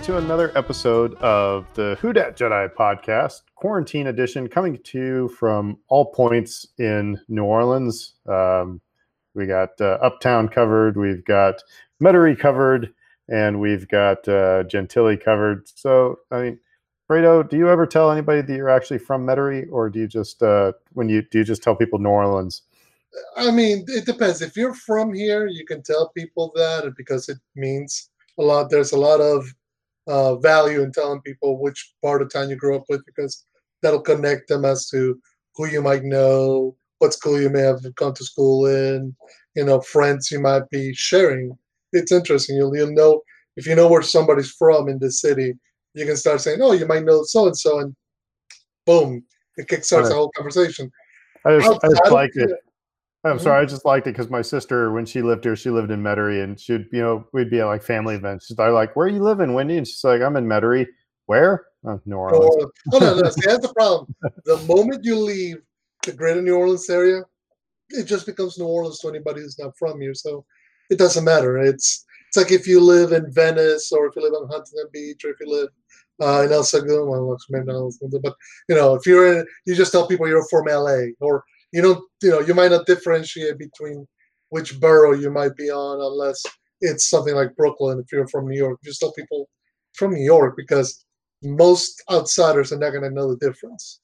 welcome to another episode of the Who Dat Jedi podcast, quarantine edition, coming to you from all points in New Orleans. Um, we got uh, Uptown covered, we've got Metairie covered, and we've got uh, Gentilly covered. So, I mean, Fredo, do you ever tell anybody that you're actually from Metairie, or do you just uh, when you do you just tell people New Orleans? I mean, it depends. If you're from here, you can tell people that because it means a lot. There's a lot of uh, value in telling people which part of town you grew up with because that'll connect them as to who you might know, what school you may have gone to school in, you know, friends you might be sharing. It's interesting. You'll you'll know if you know where somebody's from in the city, you can start saying, "Oh, you might know so and so," and boom, it kickstarts right. the whole conversation. I just, I just like it. I'm sorry, I just liked it because my sister, when she lived here, she lived in Metairie, and she'd, you know, we'd be at like family events. She's like, "Where are you living, Wendy?" And she's like, "I'm in Metairie." Where? Oh, New Orleans. Oh no, no, see, that's the problem. The moment you leave the greater New Orleans area, it just becomes New Orleans to anybody who's not from here. So it doesn't matter. It's it's like if you live in Venice, or if you live on Huntington Beach, or if you live uh, in El Segundo, well, maybe not El Segundo, but you know, if you're in, you just tell people you're from LA, or you don't you know you might not differentiate between which borough you might be on unless it's something like Brooklyn if you're from New York. Just tell people from New York because most outsiders are not going to know the difference.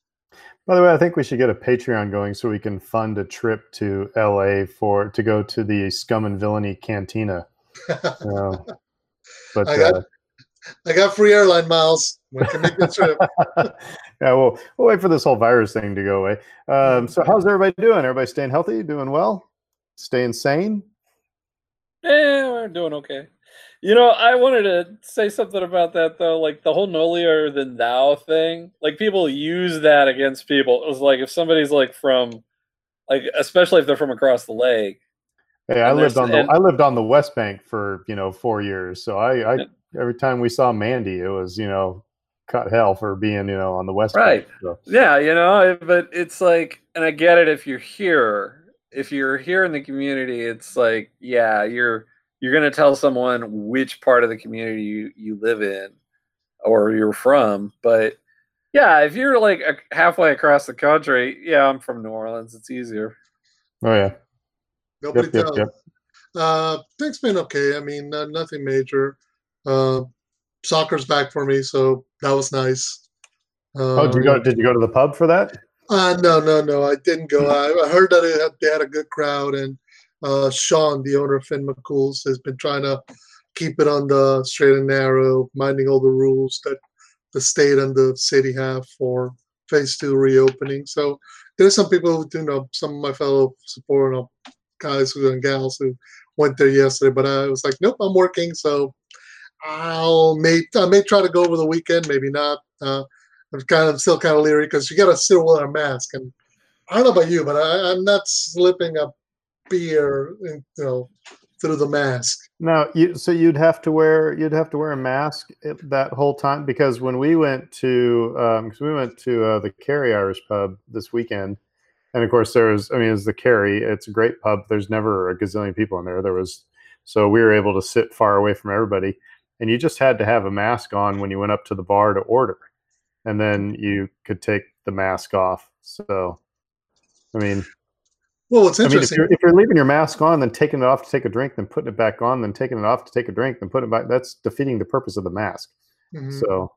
By the way, I think we should get a Patreon going so we can fund a trip to LA for to go to the Scum and Villainy Cantina. uh, but I got, uh, I got free airline miles. We can make the trip. yeah, well, we'll wait for this whole virus thing to go away. Um, so, how's everybody doing? Everybody staying healthy? Doing well? Staying sane? Yeah, we're doing okay. You know, I wanted to say something about that though, like the whole nolier than thou thing. Like people use that against people. It was like if somebody's like from, like especially if they're from across the lake. Hey, I lived on the and, I lived on the West Bank for you know four years, so I, I every time we saw Mandy, it was you know cut hell for being you know on the west right. so. yeah you know but it's like and i get it if you're here. If you're here in the community it's like yeah you're you're going to tell someone which part of the community you, you live in or you're from but yeah if you're like halfway across the country yeah i'm from new orleans it's easier. Oh yeah. Nobody yep, yep, yep. uh things been okay. I mean uh, nothing major uh soccer's back for me, so that was nice. Um, oh, did you go? Um, did you go to the pub for that? Uh, no, no, no. I didn't go. I, I heard that had, they had a good crowd, and uh, Sean, the owner of Finn McCool's, has been trying to keep it on the straight and narrow, minding all the rules that the state and the city have for phase two reopening. So there's some people who do know some of my fellow support guys who and gals who went there yesterday, but I was like, nope, I'm working, so I'll may I may try to go over the weekend, maybe not. Uh, I'm kind of still kind of leery because you got to sit with a mask, and I don't know about you, but I, am not slipping a beer, you know, through the mask. No, you so you'd have to wear you'd have to wear a mask that whole time because when we went to because um, we went to uh, the Kerry Irish pub this weekend, and of course there's I mean it's the Kerry it's a great pub. There's never a gazillion people in there. There was so we were able to sit far away from everybody and you just had to have a mask on when you went up to the bar to order. And then you could take the mask off. So i mean well it's interesting I mean, if, you're, if, you're, leaving your mask on then taking it off to take a drink then putting it back on then taking it off to take a drink then putting it back that's defeating the purpose of the mask. Mm-hmm. so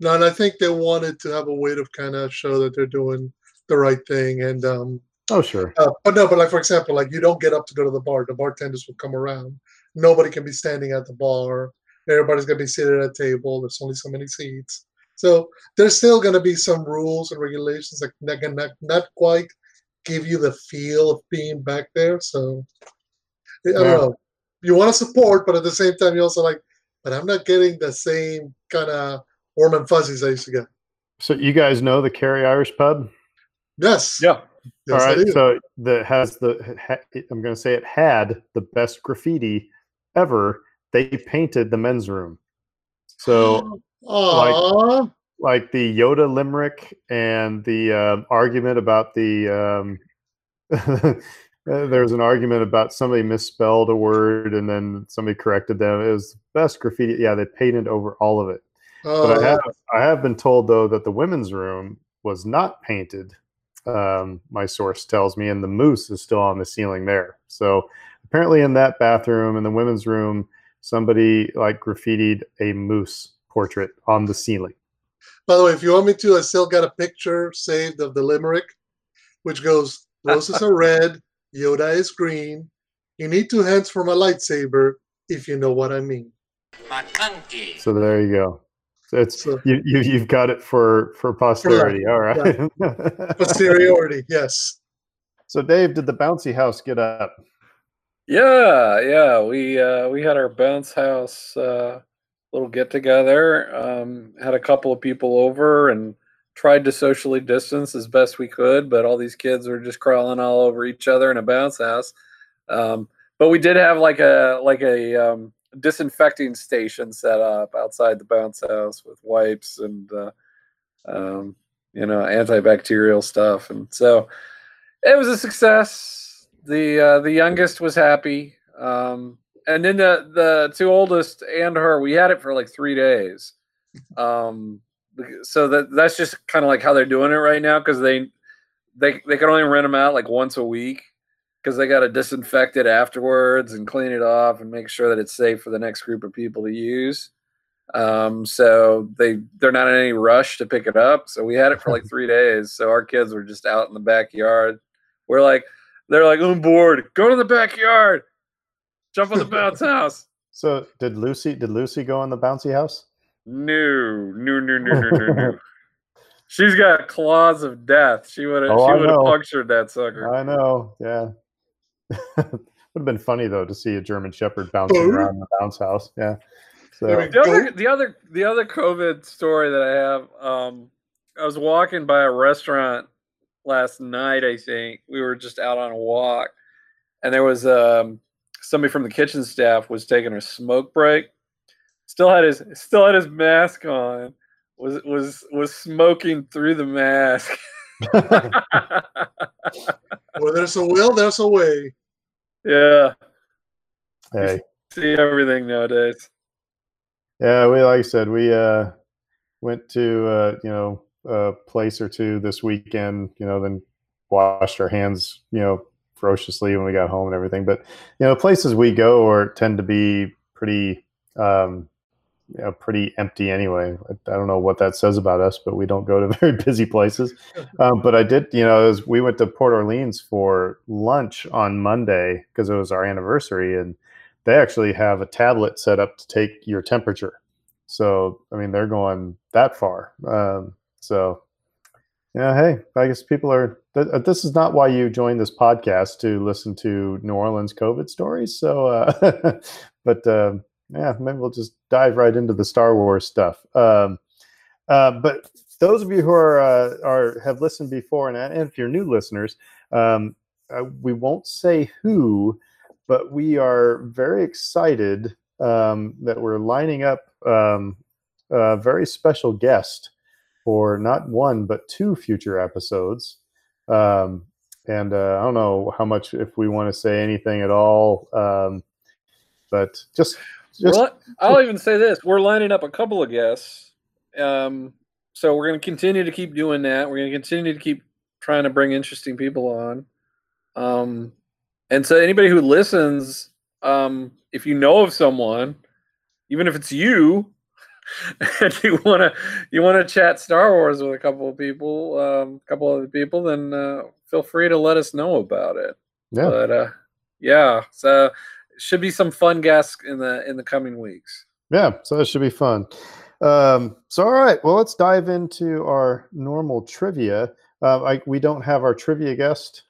no and i think they wanted to have a way to kind of show that they're doing the right thing and um oh sure. uh, but no but like for example like you don't get up to go to the bar. The bartenders will come around nobody can be standing at the bar. Everybody's going to be seated at a table. There's only so many seats. So there's still going to be some rules and regulations that can not, not quite give you the feel of being back there. So I don't yeah. know. You want to support, but at the same time, you also like, but I'm not getting the same kind of warm and fuzzies I used to get. So you guys know the Kerry Irish Pub? Yes. Yeah. Yes, All right. So the has the I'm going to say it had the best graffiti ever, they painted the men's room. So, like, like the Yoda limerick and the uh, argument about the um, Uh, there was an argument about somebody misspelled a word and then somebody corrected them. It was the best graffiti. Yeah, they painted over all of it. But I Oh, have I have been told though that the women's room was not painted. Um, my source tells me, and the moose is still on the ceiling there. So apparently, in that bathroom in the women's room, somebody like graffitied a moose portrait on the ceiling. by the way, if you want me to, I still got a picture saved of the limerick, which goes: "Roses are red, Yoda is green. You need two hands for my lightsaber, if you know what I mean." So there you go. So it's So- you, you you've got it for for posterity. All right. Posteriority, yes. so Dave, did the bouncy house get up? Yeah, yeah. We uh, we had our bounce house uh, little get together. Um, had a couple of people over and tried to socially distance as best we could, but all these kids were just crawling all over each other in a bounce house. Um, but we did have like a like a um, disinfecting station set up outside the bounce house with wipes and uh, um, you know antibacterial stuff, and so it was a success. The uh, the youngest was happy, um, and then the the two oldest and her. We had it for like three days, um, so that that's just kind of like how they're doing it right now because they they they can only rent them out like once a week because they got to disinfect it afterwards and clean it off and make sure that it's safe for the next group of people to use. Um, so they they're not in any rush to pick it up. So we had it for like three days. So our kids were just out in the backyard. We're like, they're like, I'm bored. Go to the backyard. Jump on the bounce house. So did Lucy did Lucy go in the bouncy house? No, no, no, no, no, no, no. She's got claws of death. She would have Oh, she would have punctured that sucker. I know. Yeah. Would have been funny though to see a German Shepherd bouncing around the bounce house. Yeah. So the other the other the other COVID story that I have, um, I was walking by a restaurant last night. I think we were just out on a walk, and there was um, somebody from the kitchen staff was taking a smoke break. Still had his still had his mask on. Was was was smoking through the mask. Where there's a will, there's a way. yeah, hey, see everything nowadays. yeah, we like I said, we uh went to uh, you know a place or two this weekend. You know, then washed our hands. You know, ferociously when we got home and everything. But you know, the places we go are tend to be pretty. Um, you know, pretty empty anyway. I, I don't know what that says about us, but we don't go to very busy places. Um, but I did, you know, as we went to Port Orleans for lunch on Monday because it was our anniversary, and they actually have a tablet set up to take your temperature. So, I mean, they're going that far. Um, so, yeah, hey, I guess people are. Th- uh, this is not why you joined this podcast to listen to New Orleans COVID stories. So, uh, but um, yeah, maybe we'll just dive right into the Star Wars stuff. Um, uh, but those of you who are uh, are have listened before, and, and if you're new listeners, um, uh, we won't say who, but we are very excited um, that we're lining up um, a very special guest for not one but two future episodes. Um, and uh, I don't know how much if we want to say anything at all, um, but just just Well, I'll even say this: we're lining up a couple of guests, um, so we're going to continue to keep doing that. We're going to continue to keep trying to bring interesting people on, um, and so anybody who listens, um, if you know of someone, even if it's you, and you want to you want to chat Star Wars with a couple of people, um, a couple other people, then uh, feel free to let us know about it. yeah. But uh, yeah, so should be some fun guests in the in the coming weeks. Yeah, so it should be fun. Um, so, all right, well, let's dive into our normal trivia. Uh, I, we don't have our trivia guest,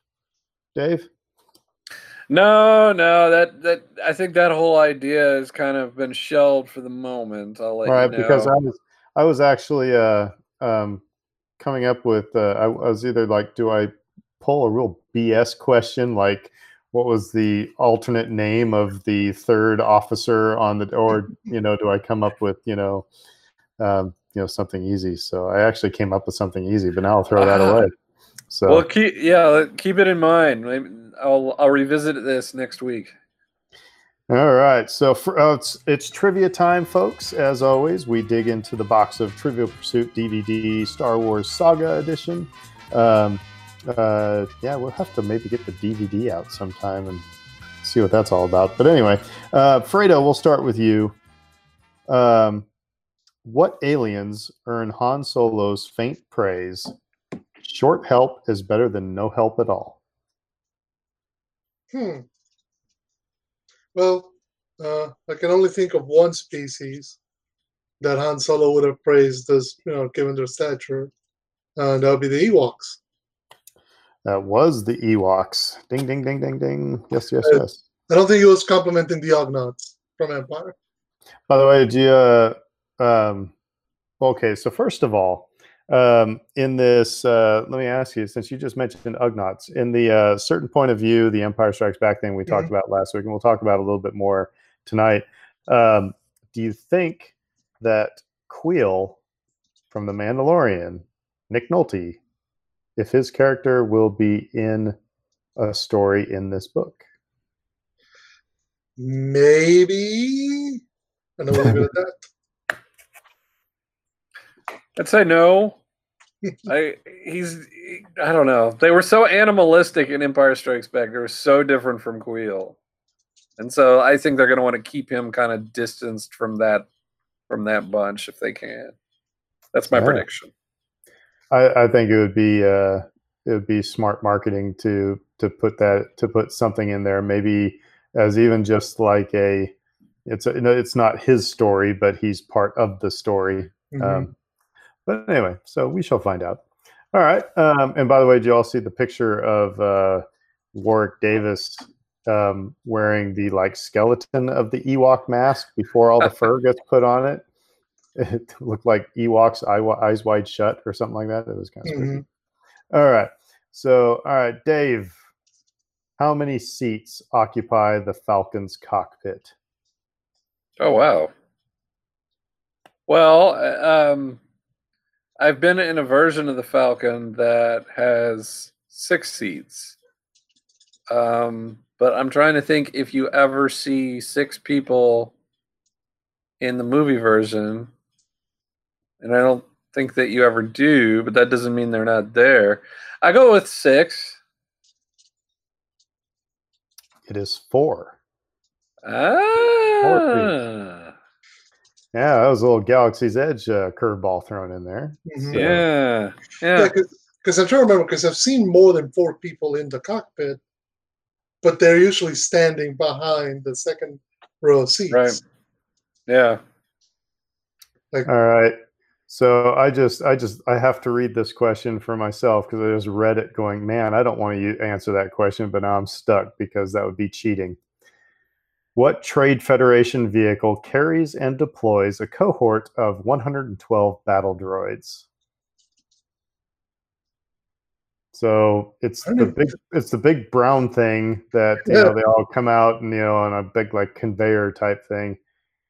Dave. No, no, that that I think that whole idea has kind of been shelved for the moment. I'll let right, you know. because I was I was actually uh, um, coming up with uh, I, I was either like, do I pull a real BS question like what was the alternate name of the third officer on the or you know do I come up with you know um, you know something easy? So I actually came up with something easy, but now I'll throw that away. So Well, keep yeah, keep it in mind. I'll I'll revisit this next week. All right, so for, uh, it's it's trivia time, folks. As always, we dig into the box of Trivial Pursuit DVD Star Wars Saga Edition. Um, uh, yeah, we'll have to maybe get the DVD out sometime and see what that's all about. But anyway, uh, Fredo, we'll start with you. Um, what aliens earn Han Solo's faint praise? Short help is better than no help at all. Hmm. Well, uh, I can only think of one species that Han Solo would have praised as, you know, given their stature, and that would be the Ewoks. That was the Ewoks. Ding, ding, ding, ding, ding. Yes, yes, Uh, yes. I don't think he was complimenting the Ugnaughts from Empire. By the way, do you, uh, um, okay, so first of all, um, in this, uh, let me ask you, since you just mentioned Ugnaughts, in the uh, certain point of view, the Empire Strikes Back thing we talked about last week, and we'll talk about a little bit more tonight. Um, do you think that Kuiil from The Mandalorian, Nick Nolte, if his character will be in a story in this book? Maybe. And then we'll leave it at that. I'd say no. I he's I don't know. They were so animalistic in Empire Strikes Back. They were so different from Kuiil, and so I think they're going to want to keep him kind of distanced from that from that bunch if they can. That's my All right. prediction. I, I think it would be uh, it would be smart marketing to to put that to put something in there, maybe as even just like a it's a, you know, it's not his story, but he's part of the story. Mhm. Um, but anyway, so we shall find out. All right. Um, and by the way, did you all see the picture of uh, Warwick Davis um, wearing the like skeleton of the Ewok mask before all the fur gets put on it? It looked like Ewok's eyes wide shut or something like that. It was kind of spooky. Mhm. All right. So, all right, Dave, how many seats occupy the Falcon's cockpit? Oh wow. Well, uh, um, I've been in a version of the Falcon that has six seats. Um, but I'm trying to think if you ever see six people in the movie version, and I don't think that you ever do, but that doesn't mean they're not there. I go with six. It is four. Ah, Yeah, that was a little Galaxy's Edge uh, curveball thrown in there. Mhm. So- yeah, Yeah, yeah. because I'm trying to remember because I've seen more than four people in the cockpit, but they're usually standing behind the second row of seats. Right. Yeah. All right. So I just, I just, I have to read this question for myself because I just read it going, man, I don't want to answer that question, but now I'm stuck because that would be cheating. What Trade Federation vehicle carries and deploys a cohort of 112 battle droids? So it's the big, it's the big brown thing that you know they all come out and you know on a big like conveyor type thing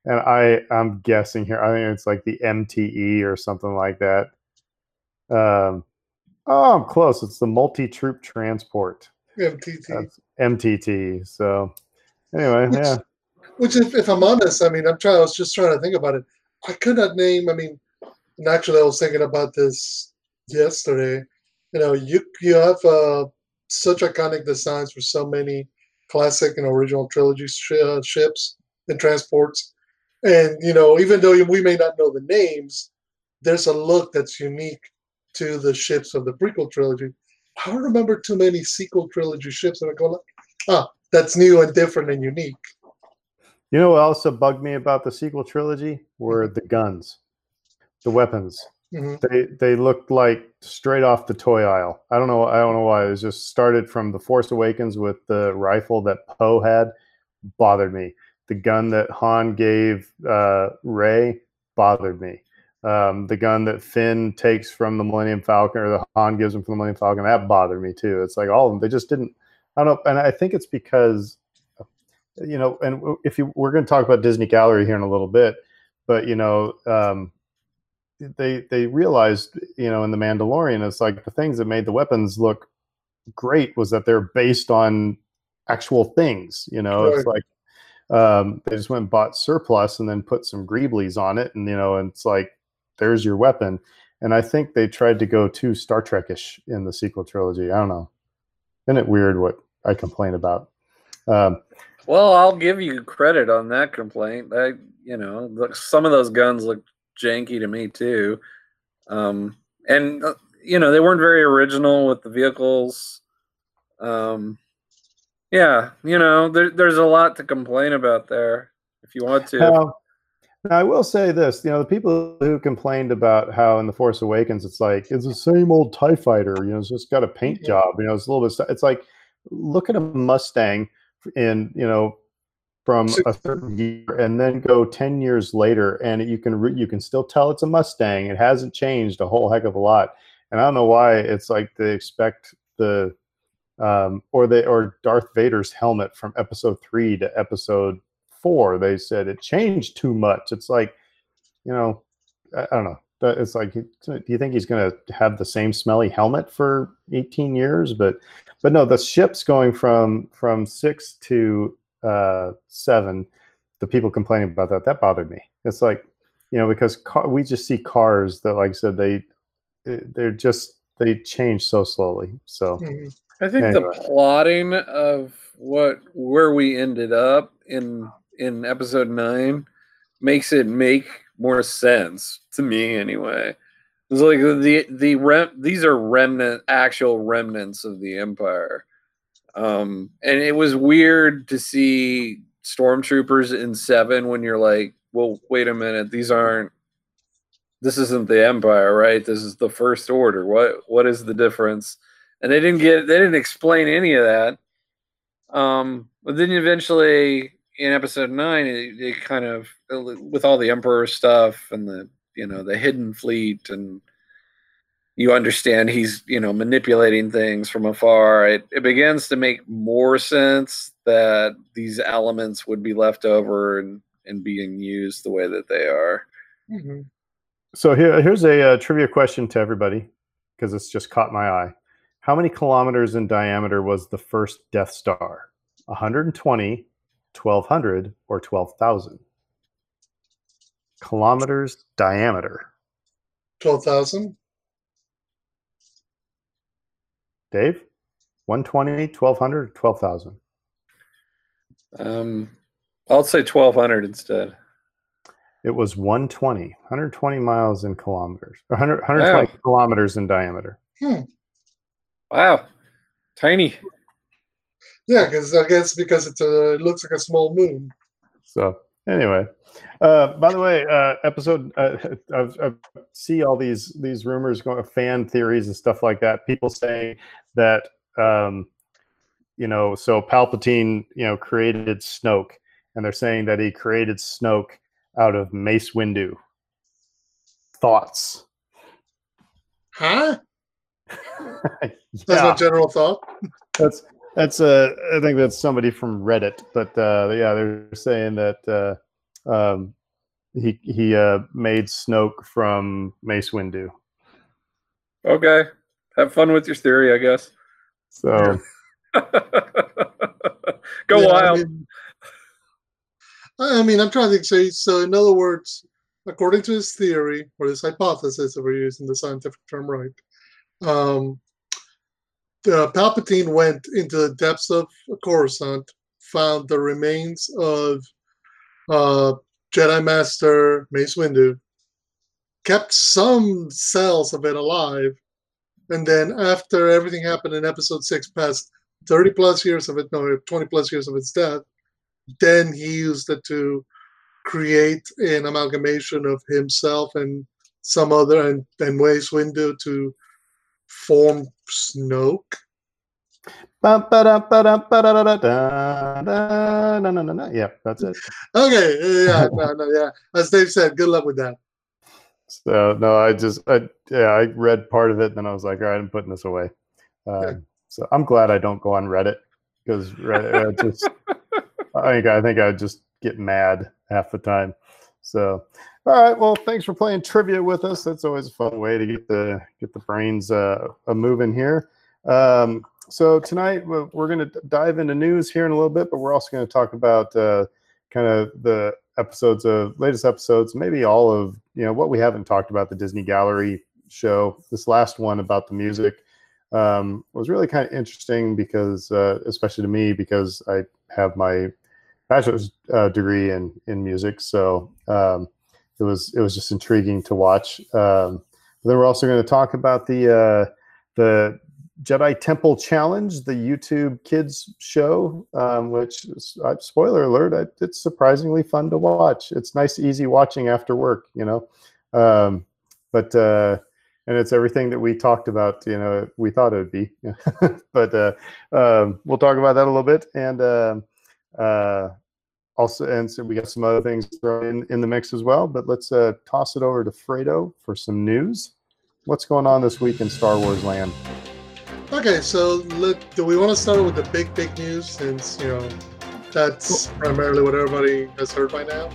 and I I'm guessing here. I think it's like the MTE or something like that. Um, oh, I'm close. It's the multi troop transport. MTT. That's MTT. So anyway, Which- yeah, Which, if, if I'm honest, I mean, I'm trying. I was just trying to think about it. I could not name. I mean, and actually, I was thinking about this yesterday. You know, you you have uh, such iconic designs for so many classic and original trilogy sh- uh, ships and transports, and you know, even though we may not know the names, there's a look that's unique to the ships of the prequel trilogy. I don't remember too many sequel trilogy ships that I go like, ah, that's new and different and unique. you know what also bugged me about the sequel trilogy were the guns, the weapons. Mhm. They they looked like straight off the toy aisle. I don't know. I don't know why. It was just started from the Force Awakens with the rifle that Poe had. Bothered me. The gun that Han gave uh, Rey bothered me. Um, the gun that Finn takes from the Millennium Falcon, or the Han gives him from the Millennium Falcon, that bothered me too. It's like all of them. They just didn't. I don't know, and I think it's because, you know, and if you we're going to talk about Disney Gallery here in a little bit, but you know, um, they they realized, you know, in the Mandalorian, it's like the things that made the weapons look great was that they're based on actual things. You know, it's like um, they just went and bought surplus and then put some greeblies on it, and you know, and it's like there's your weapon. And I think they tried to go too Star Trekish in the sequel trilogy. I don't know. Isn't it weird what I complain about? Um, Well, I'll give you credit on that complaint. I, you know, look, some of those guns look janky to me too, um, and uh, you know they weren't very original with the vehicles. Um, yeah, you know, there, there's a lot to complain about there. If you want to, Now, now, I will say this: you know, the people who complained about how in the Force Awakens it's like it's the same old Tie Fighter. You know, it's just got a paint job. You know, it's a little bit. It's like look at a Mustang in you know from a certain year, and then go ten years later, and you can re- you can still tell it's a Mustang. It hasn't changed a whole heck of a lot. And I don't know why it's like they expect the um, or they or Darth Vader's helmet from Episode three to Episode four. They said it changed too much. It's like, you know, I, I don't know. That- It's like, do you think he's going to have the same smelly helmet for 18 years? But, but no, the ship's going from from six to uh, seven. The people complaining about that that bothered me. It's like, you know, because car, we just see cars that, like I said, they they're just they change so slowly. So Mhm. I think Anyway. the plotting of what where we ended up in in episode nine makes it make more sense to me anyway. It's like the the rem, these are remnant actual remnants of the empire. Um and it was weird to see stormtroopers in 7 when you're like, "Well, wait a minute, these aren't this isn't the empire, right? This is the first order. What what is the difference?" and they didn't get they didn't explain any of that um but then eventually in episode nine it, it kind of with all the emperor stuff and the you know the hidden fleet and you understand he's you know manipulating things from afar it, it begins to make more sense that these elements would be left over and and being used the way that they are Mhm. So here, here's a uh, trivia question to everybody because it's just caught my eye. How many kilometers in diameter was the first Death Star? 120, 1200, or 12,000? Kilometers diameter. 12,000? Dave? 120, 1200, 12,000? um i'll say 1200 instead It was 120, 120 miles in kilometers, 100, 120 Wow. kilometers in diameter. wow tiny Yeah, because I guess because it's a, it looks like a small moon. So anyway, uh, by the way, uh, episode uh, I've, see all these these rumors going, fan theories and stuff like that. People saying that um, you know, so Palpatine, you know, created Snoke, and they're saying that he created Snoke out of Mace Windu. Thoughts? Huh? That's yeah, my general thought. that's that's uh I think that's somebody from Reddit, but uh yeah, they're saying that uh um he he uh made Snoke from Mace Windu. Okay. Have fun with your theory, I guess. So Go Yeah, I wild. mean, I mean, I'm trying to think. So, so in other words, according to his theory or this hypothesis, if we're using the scientific term right, um, the Palpatine went into the depths of Coruscant, found the remains of uh, Jedi Master Mace Windu, kept some cells of it alive, and then after everything happened in Episode Six, past 30 plus years of it, no, 20 plus years of its death, then he used it to create an amalgamation of himself and some other and, and Waze Window to form Snoke. Yeah, that's it. Okay, yeah, no, no, yeah. As Dave said, good luck with that. So no, I just I yeah, I read part of it, and then I was like, all right, I'm putting this away. Um, Okay. So I'm glad I don't go on Reddit because Reddit I just I think I think I would just get mad half the time. So All right. Well, thanks for playing trivia with us. That's always a fun way to get the get the brains uh, a moving here. Um, so tonight we're, we're going to dive into news here in a little bit, but we're also going to talk about uh, kind of the episodes of latest episodes, maybe all of you know what we haven't talked about the Disney Gallery show. This last one about the music um, was really kind of interesting because, uh, especially to me, because I have my bachelor's uh, degree in in music, so um, it was it was just intriguing to watch. Um, then we're also going to talk about the uh, the Jedi Temple Challenge, the YouTube Kids show, um, which uh, spoiler alert, it's surprisingly fun to watch. It's nice, easy watching after work, you know. Um, but uh, and it's everything that we talked about, you know, we thought it would be. but uh, um, we'll talk about that a little bit, and um, uh, also, and so we got some other things thrown in, in the mix as well. But let's uh, toss it over to Fredo for some news. What's going on this week in Star Wars land? Okay, so let, do we want to start with the big, big news since, you know, that's primarily what everybody has heard by now?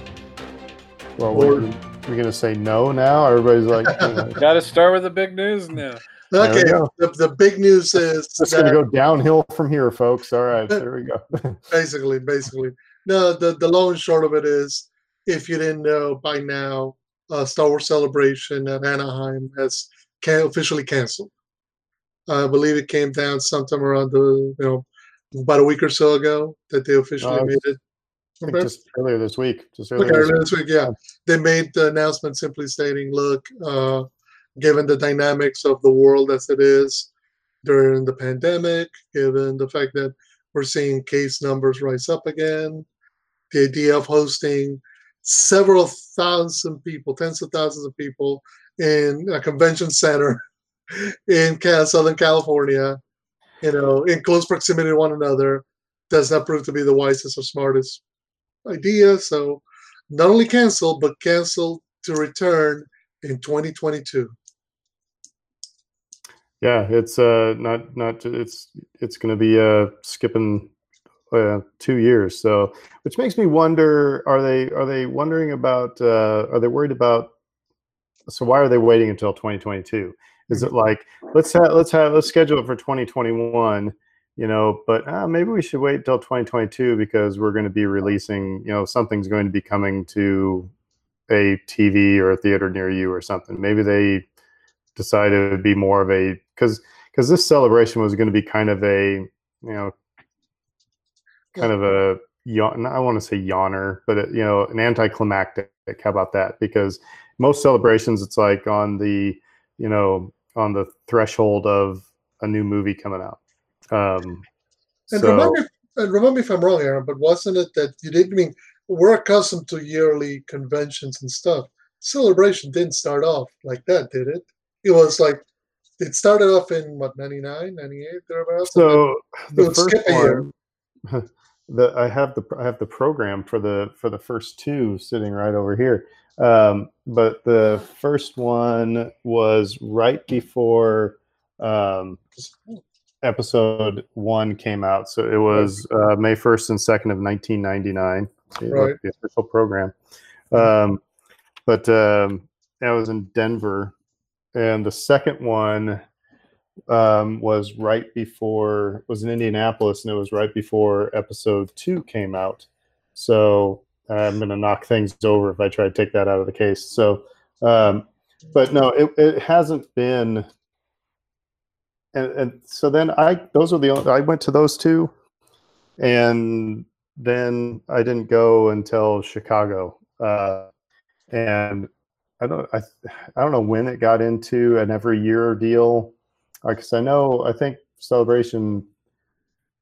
Well, or, we're, we're going to say no now? Everybody's like, you know. got to start with the big news now. Okay, the, the big news is it's going to go downhill from here, folks. All right, there we go. basically, basically. No, the, the long and short of it is if you didn't know by now, uh, Star Wars Celebration at Anaheim has can- officially canceled. I believe it came down sometime around the you know about a week or so ago that they officially uh, made it. Just earlier this week. Just earlier, okay, earlier this week, yeah. They made the announcement simply stating, "Look, uh, given the dynamics of the world as it is during the pandemic, given the fact that we're seeing case numbers rise up again, the idea of hosting several thousand people, tens of thousands of people in a convention center in Southern California, you know, in close proximity to one another, does not prove to be the wisest or smartest idea. So, not only cancel, but cancel to return in 2022. Yeah, it's uh not not it's it's going to be uh skipping uh, two years. So, which makes me wonder: are they are they wondering about? Uh, are they worried about? So why are they waiting until 2022? Is it like let's have let's have let's schedule it for 2021, you know, but uh, maybe we should wait until 2022 because we're going to be releasing, you know, something's going to be coming to a TV or a theater near you or something. Maybe they decided it would be more of a because because this celebration was going to be kind of a you know kind of a yawn. I want to say yawner, but it, you know, an anticlimactic. How about that? Because most celebrations, it's like on the you know on the threshold of a new movie coming out. Um, and so, remember, and remember if I'm wrong, Aaron, but wasn't it that you didn't I mean we're accustomed to yearly conventions and stuff. Celebration didn't start off like that, did it? It was like it started off in what 99, 98, thereabouts. So the first one, the I have the I have the program for the for the first two sitting right over here. Um, but the first one was right before um, episode one came out. So it was uh, May 1st and 2nd of 1999. Right. The official program. Um, but um, I was in Denver. And the second one um, was right before, was in Indianapolis, and it was right before episode two came out. So I'm going to knock things over if I try to take that out of the case. So, um, but no, it, it hasn't been. And, and so then I, those are the only, I went to those two and then I didn't go until Chicago. Uh, and I don't, I, I don't know when it got into an every year deal. Because I know, I think Celebration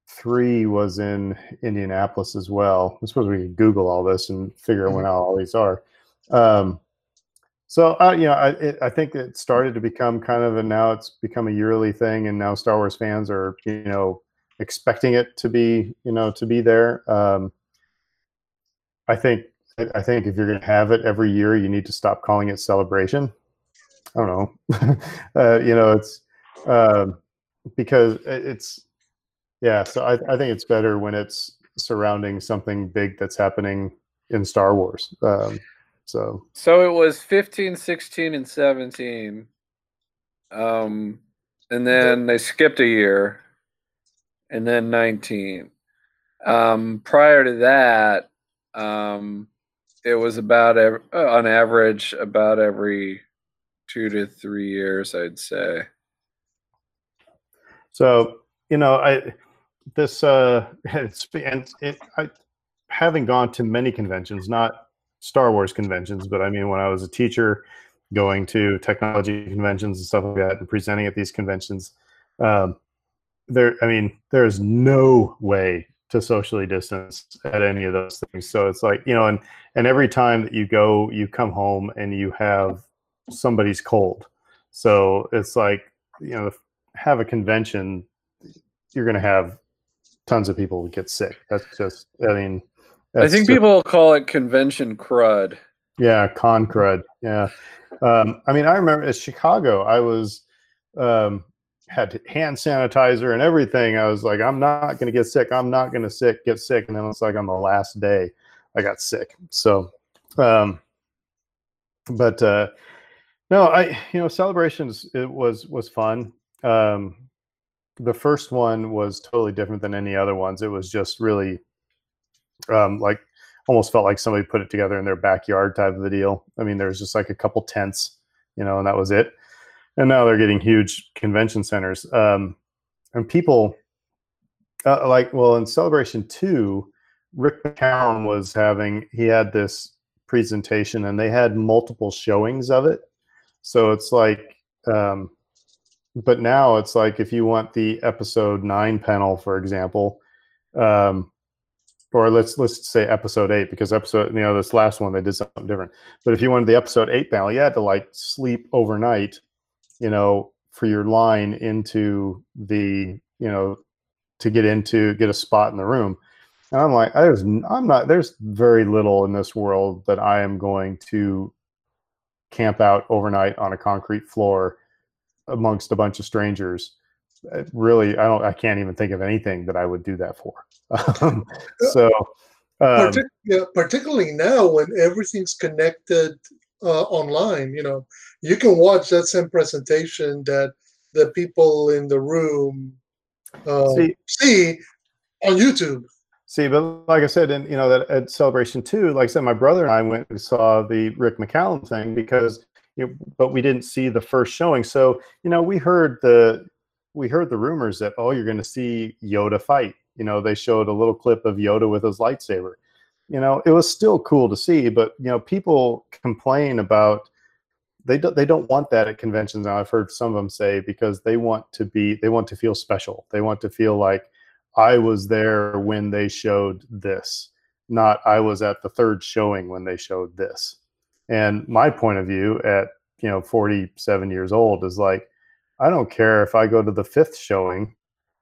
three was in Indianapolis as well. I suppose we could Google all this and figure out when mm-hmm. all these are. Um, so uh, you know, I, it, I think it started to become kind of, and now it's become a yearly thing, and now Star Wars fans are you know expecting it to be you know to be there. Um, I think I think if you're going to have it every year, you need to stop calling it celebration. I don't know. uh, you know, it's uh, because it's yeah, so I, I think it's better when it's surrounding something big that's happening in Star Wars. Um, So So it was 15, 16, and 17. Um, and then they skipped a year, and then 19. Um, prior to that, um, it was about ev- uh, on average about every two to three years, I'd say. So you know, I this uh, it's and it I having gone to many conventions, not Star Wars conventions, but I mean when I was a teacher, going to technology conventions and stuff like that, and presenting at these conventions, um, there I mean there is no way to socially distance at any of those things. So it's like you know, and and every time that you go, you come home and you have somebody's cold. So it's like you know have a convention, you're going to have tons of people get sick. That's just, I mean, I think just- people call it convention crud. yeah, con crud. Yeah. Um, I mean, I remember at Chicago, I was, um, had hand sanitizer and everything. I was like, I'm not going to get sick. I'm not going to sick, get sick. And then it's like on the last day, I got sick. So, um, but, uh, no, I, you know, celebrations, it was, was fun. Um, the first one was totally different than any other ones. It was just really, um, like almost felt like somebody put it together in their backyard type of a deal. I mean, there's just like a couple tents, you know, and that was it. And now they're getting huge convention centers. Um, and people uh, like, well, in Celebration 2, Rick McCallum was having, he had this presentation and they had multiple showings of it. So it's like, um, but now it's like if you want the episode nine panel, for example, um, or let's let's say episode eight because episode you know this last one they did something different. But if you wanted the episode eight panel, you had to like sleep overnight, you know, for your line into the you know to get into get a spot in the room. And I'm like, there's I'm not there's very little in this world that I am going to camp out overnight on a concrete floor amongst a bunch of strangers. Really, I don't, I can't even think of anything that I would do that for. Um, so, um, Partic- yeah, particularly now when everything's connected uh, online, you know, you can watch that same presentation that the people in the room uh, See- see on YouTube. See, but like I said, and you know that at Celebration Two, like I said, my brother and I went and saw the Rick McCallum thing because, but we didn't see the first showing. So you know, we heard the we heard the rumors that oh, you're going to see Yoda fight. You know, they showed a little clip of Yoda with his lightsaber. You know, it was still cool to see, but you know, people complain about they don't they don't want that at conventions now. I've heard some of them say because they want to be they want to feel special. They want to feel like I was there when they showed this, not I was at the third showing when they showed this. And my point of view at, you know, 47 years old is like, I don't care if I go to the fifth showing,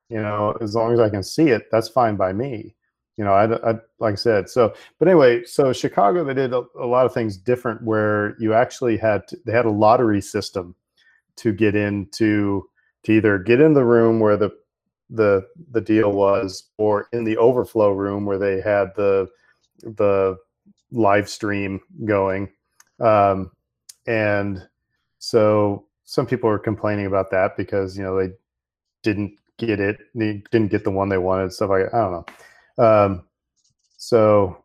you know, as long as I can see it, that's fine by me. You know, I, I like I said, so, but anyway, so Chicago, they did a, a lot of things different where you actually had, to, they had a lottery system to get into, to either get in the room where the the the deal was or in the overflow room where they had the the live stream going um, and so some people are complaining about that because you know they didn't get it they didn't get the one they wanted stuff like i don't know. Um, so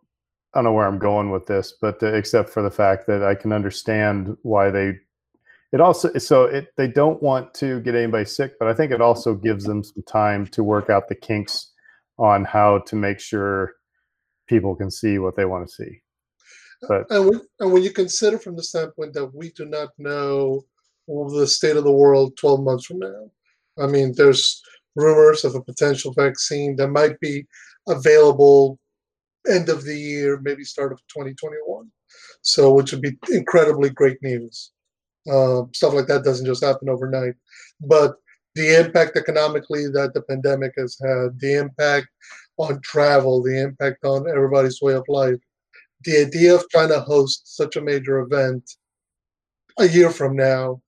i don't know where i'm going with this but uh, except for the fact that i can understand why they it also so it they don't want to get anybody sick but i think it also gives them some time to work out the kinks on how to make sure people can see what they want to see but And when, and when you consider from the standpoint that we do not know the state of the world 12 months from now, I mean, there's rumors of a potential vaccine that might be available end of the year, maybe start of 2021. So, which would be incredibly great news. Uh, stuff like that doesn't just happen overnight. But the impact economically that the pandemic has had, the impact on travel, the impact on everybody's way of life, the idea of trying to host such a major event a year from now,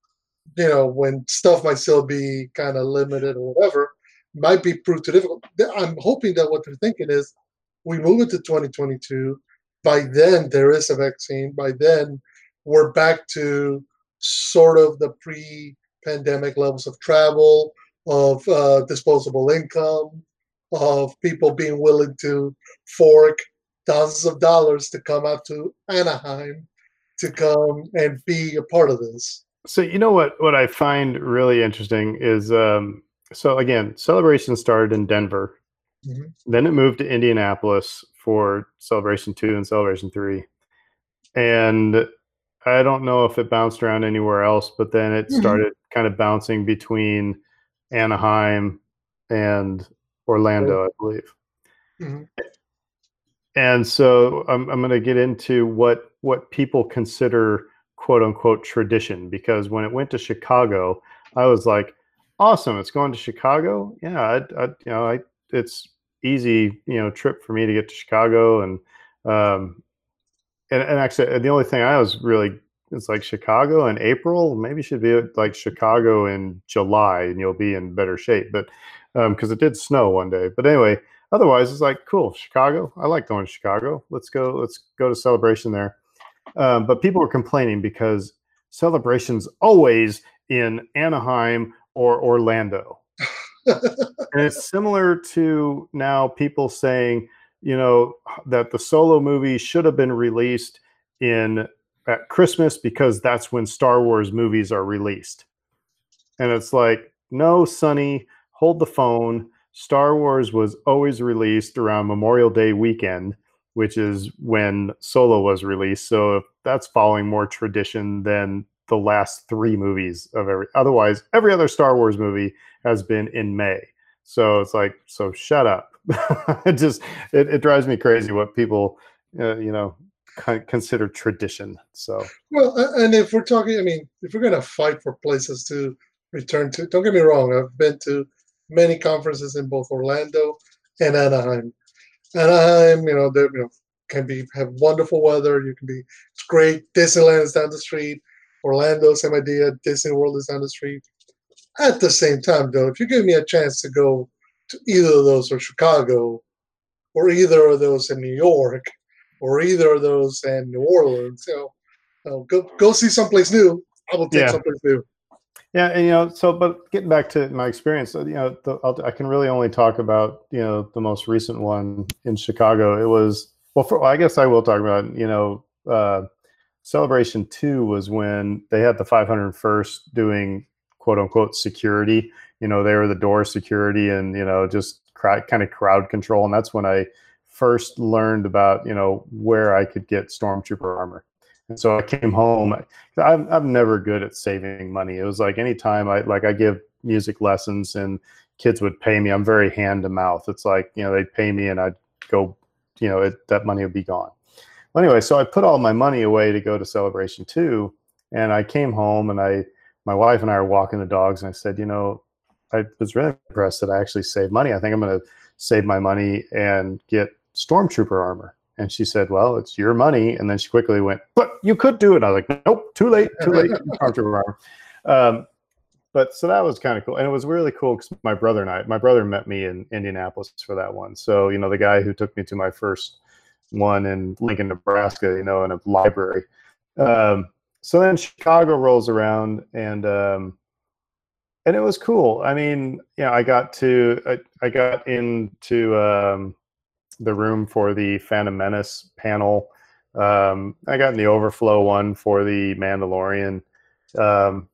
you know, when stuff might still be kind of limited or whatever, might be proved too difficult. I'm hoping that what they're thinking is we move into 2022, by then there is a vaccine. By then we're back to sort of the pre-pandemic levels of travel, of uh, disposable income, of people being willing to fork thousands of dollars to come out to Anaheim to come and be a part of this. So you know what what I find really interesting is um, so again, celebration started in Denver, Mhm. then it moved to Indianapolis for celebration two and celebration three, and I don't know if it bounced around anywhere else, but then it Mhm. started kind of bouncing between Anaheim and Orlando, I believe. And so I'm, I'm going to get into what what people consider quote unquote tradition because when it went to Chicago, I was like, awesome, it's going to Chicago. Yeah, I, I you know, I it's easy, you know, trip for me to get to Chicago and um and, and actually the only thing I was really it's like Chicago in April, maybe should be like Chicago in July and you'll be in better shape. But because it did snow one day. But anyway, otherwise it's like cool chicago. I like going to chicago. Let's go let's go to celebration there. Um, but people were complaining because celebrations always in anaheim or orlando. And it's similar to now people saying you know that the solo movie should have been released in at christmas because that's when star wars movies are released. And it's like no sonny hold the phone Star Wars was always released around Memorial Day weekend, which is when Solo was released. So that's following more tradition than the last three movies of every. Otherwise, every other Star Wars movie has been in May. So it's like, so shut up. it just it, it drives me crazy what people, uh, you know, consider tradition. So Well, and if we're talking, I mean, if we're to fight for places to return to, don't get me wrong, I've been to many conferences in both Orlando and Anaheim. Anaheim, you know, you know can be have wonderful weather. You can be it's great. Disneyland is down the street. Orlando, same idea. Disney World is down the street. At the same time, though, if you give me a chance to go to either of those or Chicago, or either of those in New York, or either of those in New Orleans, you know, uh, go go see someplace new. I will take Yeah. someplace new. Yeah, and you know, so but getting back to my experience, uh, you know, the, I can really only talk about you know the most recent one in Chicago. It was well, for, I guess I will talk about you know, uh, Celebration Two was when they had the 501st doing quote unquote security. You know, they were the door security and you know just kind of crowd control, and that's when I first learned about you know where I could get stormtrooper armor. And so I came home. I'm I'm never good at saving money. It was like anytime I like I give music lessons and kids would pay me. I'm very hand to mouth. It's like you know they'd pay me and I'd go, you know, it, that money would be gone. Well, anyway, so I put all my money away to go to Celebration Two, and I came home and I, my wife and I were walking the dogs, and I said, you know, I was really impressed that I actually saved money. I think I'm going to save my money and get Stormtrooper armor. And she said, "Well, it's your money." And then she quickly went, "But you could do it." And I was like, "Nope, too late, too late." Um, but so that was kind of cool, and it was really cool because my brother and I, my brother met me in Indianapolis for that one. So you know, the guy who took me to my first one in Lincoln, Nebraska, you know, in a library. Um, so then Chicago rolls around, and um, and it was cool. I mean, yeah, I got to I, I got into um, the room for the Phantom Menace panel. Um, I got in the overflow one for the Mandalorian. Um,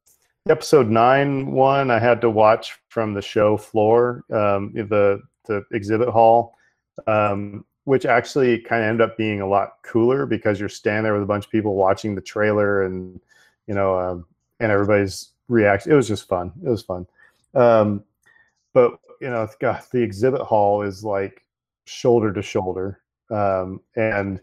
episode nine one I had to watch from the show floor, um, the the exhibit hall, um, which actually kind of ended up being a lot cooler because you're standing there with a bunch of people watching the trailer and you know um, and everybody's reaction. It was just fun. It was fun. Um, but you know, God, the exhibit hall is like shoulder to shoulder, um, and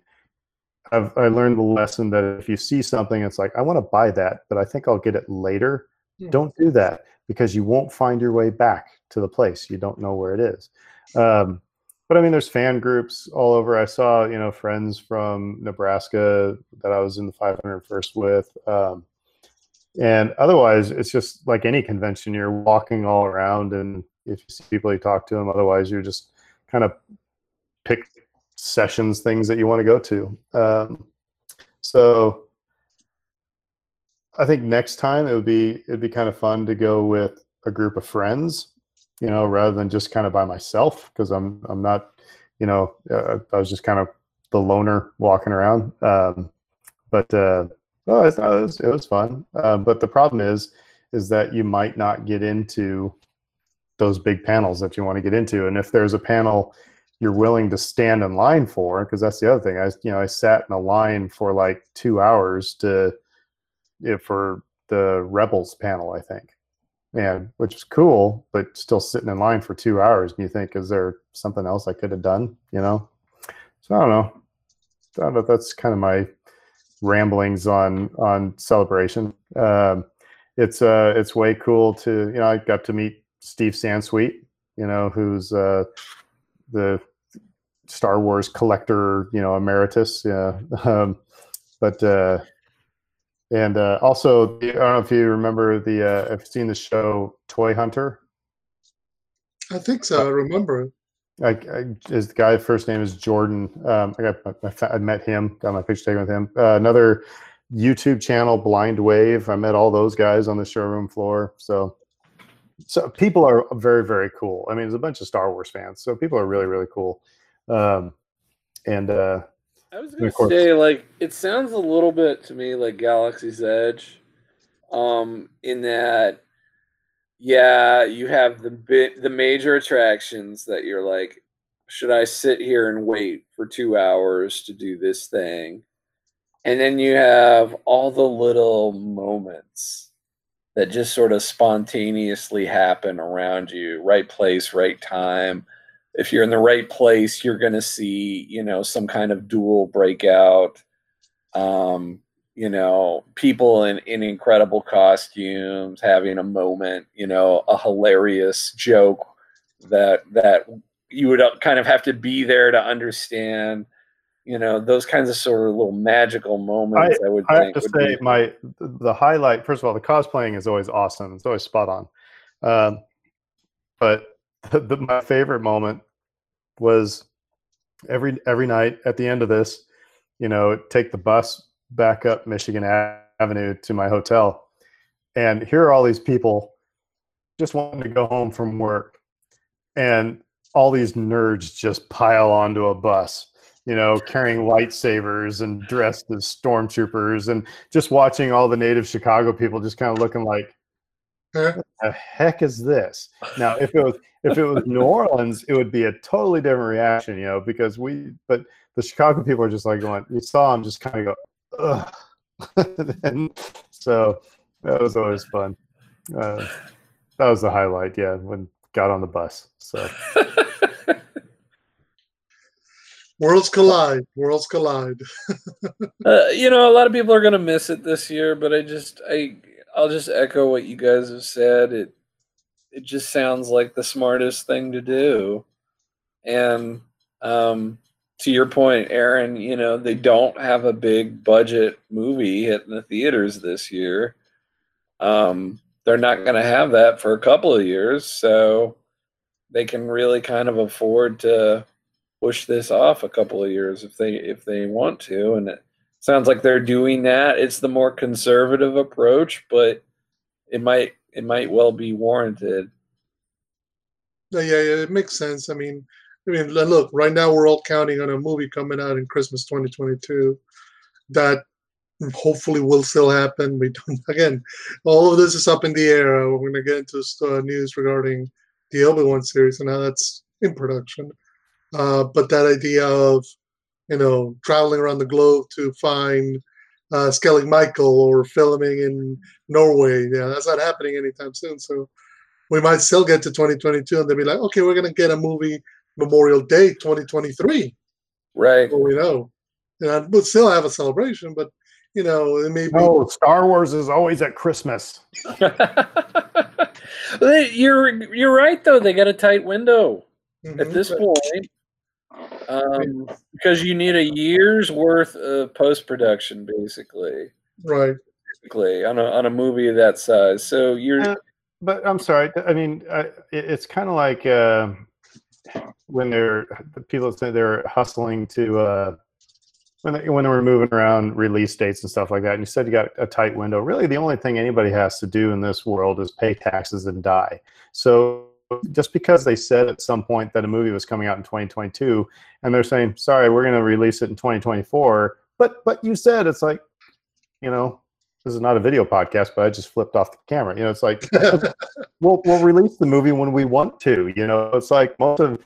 I've I learned the lesson that if you see something, it's like I want to buy that, but I think I'll get it later. Hmm. Don't do that because you won't find your way back to the place. You don't know where it is. Um, but I mean, there's fan groups all over. I saw, you know, friends from Nebraska that I was in the 501st with. Um, and otherwise, it's just like any convention. You're walking all around, and if you see people, you talk to them. Otherwise, you're just kind of pick sessions things that you want to go to. Um, so I think next time it would be it'd be kind of fun to go with a group of friends, you know, rather than just kind of by myself because I'm I'm not, you know, uh, I was just kind of the loner walking around. Um, but uh, oh, it was, it was fun. Uh, but the problem is, is that you might not get into those big panels that you want to get into, and if there's a panel you're willing to stand in line for, because that's the other thing. I you know I sat in a line for like two hours to for the Rebels panel, I think. And which is cool, but still sitting in line for two hours. And you think, is there something else I could have done? You know? So I don't know. I don't know that's kind of my ramblings on on celebration. Um, it's uh it's way cool to you know I got to meet Steve Sansweet, you know, who's uh, the Star Wars collector, you know, emeritus. Yeah, um, but uh, and uh, also, I don't know if you remember the. Uh, I've seen the show Toy Hunter. I think so. I remember. I, I, his guy first name is Jordan. Um, I got I, I met him, got my picture taken with him. Uh, another YouTube channel, Blind Wave. I met all those guys on the showroom floor. So, so people are very very cool. I mean, there's a bunch of Star Wars fans, so people are really really cool. Um, and uh, I was gonna say, like, it sounds a little bit to me like Galaxy's Edge, um, in that, yeah, you have the bit the major attractions that you're like, should I sit here and wait for two hours to do this thing? And then you have all the little moments that just sort of spontaneously happen around you, right place, right time if you're in the right place, you're going to see, you know, some kind of dual breakout. Um, you know, people in, in incredible costumes having a moment, you know, a hilarious joke that that you would kind of have to be there to understand. You know, those kinds of sort of little magical moments. I, I would. I have to say, be- my the highlight. First of all, the cosplaying is always awesome. It's always spot on. Um, but the, the, my favorite moment was every every night at the end of this, you know, take the bus back up Michigan Avenue to my hotel, and here are all these people just wanting to go home from work, and all these nerds just pile onto a bus you know, carrying lightsabers and dressed as stormtroopers, and just watching all the native Chicago people just kind of looking like, what the heck is this? Now, if it was if it was New Orleans, it would be a totally different reaction, you know, because we but the Chicago people are just like going, you saw them just kind of go, ugh. and so that was always fun. Uh, that was the highlight, yeah, when got on the bus. So worlds collide worlds collide uh, you know a lot of people are going to miss it this year but i just i I'll just echo what you guys have said. It it just sounds like the smartest thing to do. And um, to your point, Aaron, you know, they don't have a big budget movie hitting the theaters this year. Um, they're not going to have that for a couple of years, so they can really kind of afford to push this off a couple of years if they if they want to and it, sounds like they're doing that. It's the more conservative approach, but it might it might well be warranted. Yeah, yeah, it makes sense. I mean, I mean, look, right now we're all counting on a movie coming out in Christmas 2022 that hopefully will still happen. We don't again, all of this is up in the air. We're going to get into uh, news regarding the Obi Wan series and how that's in production. Uh, but that idea of you know, traveling around the globe to find uh, Skellig Michael or filming in Norway. Yeah, that's not happening anytime soon. So we might still get to 2022 and they'll be like, okay, we're going to get a movie Memorial Day 2023. Right. Well, we know. And we'll still have a celebration, but you know, it may be. Oh, Star Wars is always at Christmas. you're you're right though. They got a tight window mm-hmm. at this point um, because you need a year's worth of post production, basically. Right. Basically, on a on a movie of that size. So you're. Uh, but I'm sorry. I mean, I, it's kind of like uh, when they're the people say they're hustling to uh, when they, when they were moving around release dates and stuff like that. And you said you got a tight window. Really, the only thing anybody has to do in this world is pay taxes and die. So just because they said at some point that a movie was coming out in 2022 and they're saying sorry we're going to release it in 2024 but but you said it's like you know this is not a video podcast but i just flipped off the camera. You know it's like we'll, we'll release the movie when we want to you know? It's like most of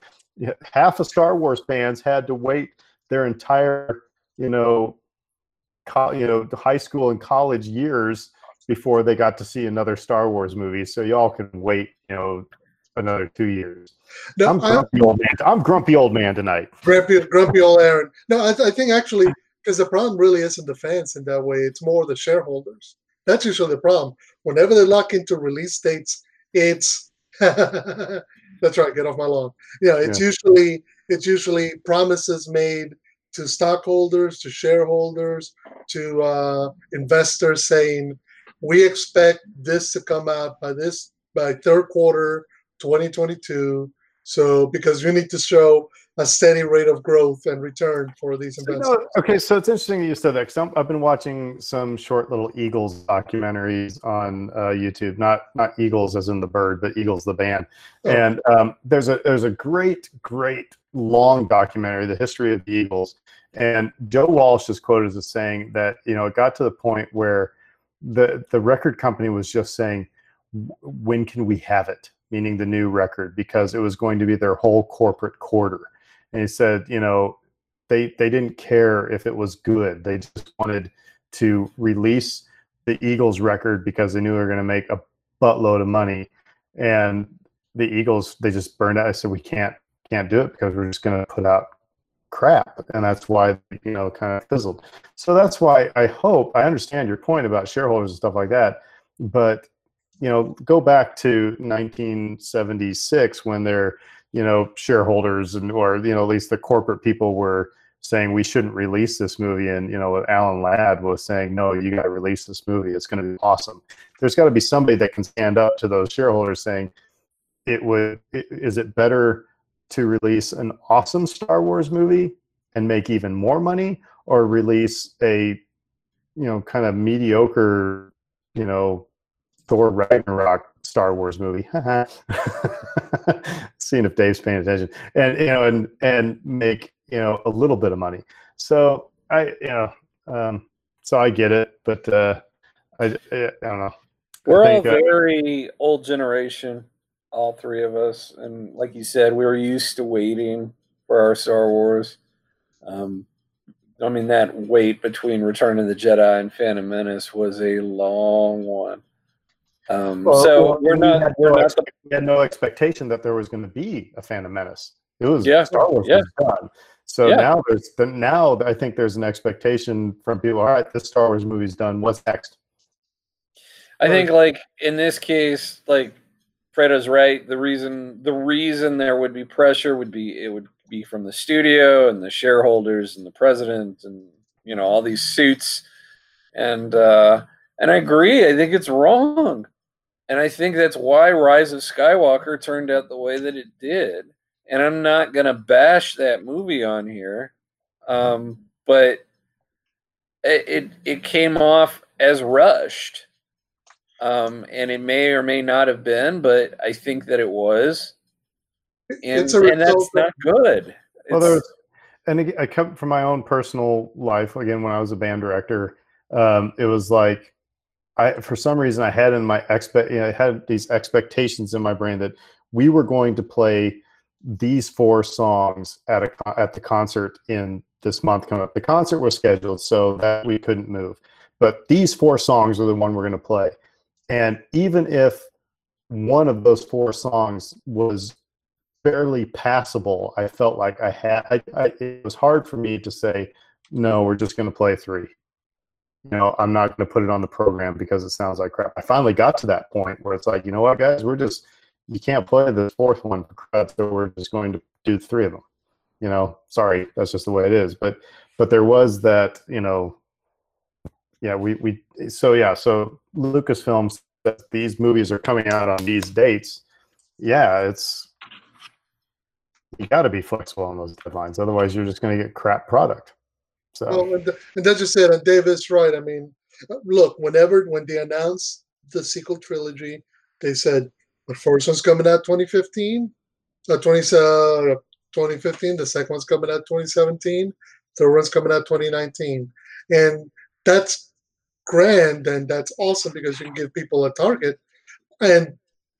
half of star wars fans had to wait their entire you know co- you know high school and college years before they got to see another star wars movie. So y'all can wait you know another two years. No, I'm I- grumpy old man. I'm grumpy old man tonight. grumpy, grumpy old Aaron. No, I, th- I think actually because the problem really isn't the fans in that way; it's more the shareholders. That's usually the problem. Whenever they lock into release dates, it's that's right. Get off my lawn. Yeah, it's usually it's usually promises made to stockholders, to shareholders, to uh, investors, saying we expect this to come out by this by third quarter 2022. So because you need to show a steady rate of growth and return for these no, okay, so it's interesting that you said that because I've been watching some short little Eagles documentaries on uh, YouTube. Not not Eagles as in the bird, but Eagles the band. Oh. And um, there's a there's a great great long documentary, the history of the Eagles. And Joe Walsh is quoted as saying that you know it got to the point where the the record company was just saying, when can we have it? Meaning the new record, because it was going to be their whole corporate quarter. And he said, you know, they they didn't care if it was good. They just wanted to release the Eagles record because they knew they were going to make a buttload of money. And the Eagles they just burned out. I said we can't can't do it because we're just going to put out crap, and that's why you know kind of fizzled. So that's why I hope I understand your point about shareholders and stuff like that, but you know go back to 1976 when they're you know shareholders and or you know at least the corporate people were saying we shouldn't release this movie. And you know alan ladd was saying no you got to release this movie. It's going to be awesome. There's got to be somebody that can stand up to those shareholders saying it would is it better to release an awesome star wars movie and make even more money or release a you know kind of mediocre you know thor ragnarok star wars movie. Seeing if dave's paying attention. And you know and and make you know a little bit of money. So i you know um so i get it but uh i i, I don't know. We're all think, uh, very old generation, all three of us, and like you said, we were used to waiting for our Star Wars. Um, I mean, that wait between Return of the Jedi and Phantom Menace was a long one. Um, Well, so well, we're not had we're no not the we had no expectation that there was going to be a Phantom Menace. It was Yeah, Star Wars yeah. was done. So Yeah. now there's the, now I think there's an expectation from people. All right, this Star Wars movie's done. What's next? I think like in this case, like Fredo's right. The reason the reason there would be pressure would be it would be from the studio and the shareholders and the president and you know all these suits and uh and I agree. I think it's wrong. And I think that's why Rise of Skywalker turned out the way that it did. And I'm not gonna bash that movie on here. Um, but it, it it came off as rushed um, and it may or may not have been, but I think that it was, and, it's a and that's not good. Well, It's- there was, and again, I come from my own personal life. Again, when I was a band director, um, it was like I, for some reason, I had in my expect, you know, I had these expectations in my brain that we were going to play these four songs at a at the concert in this month coming up. The concert was scheduled so that we couldn't move, but these four songs are the one we're going to play. And even if one of those four songs was fairly passable, I felt like I had. I, I, it was hard for me to say, no, we're just going to play three. You know, I'm not going to put it on the program because it sounds like crap. I finally got to that point where it's like, you know what, guys, we're just you can't play the fourth one for crap, so we're just going to do three of them. You know, sorry, that's just the way it is. But but there was that, you know, yeah, we we so yeah, so Lucasfilm that these movies are coming out on these dates. Yeah, it's you got to be flexible on those deadlines. Otherwise, you're just going to get crap product. So Well, and, and that's just it. And David's right. I mean, look, whenever when they announced the sequel trilogy, they said the first one's coming out 2015, uh, 20, uh, 2015. The second one's coming out 2017. Third one's coming out 2019, and that's grand and that's awesome because you can give people a target. And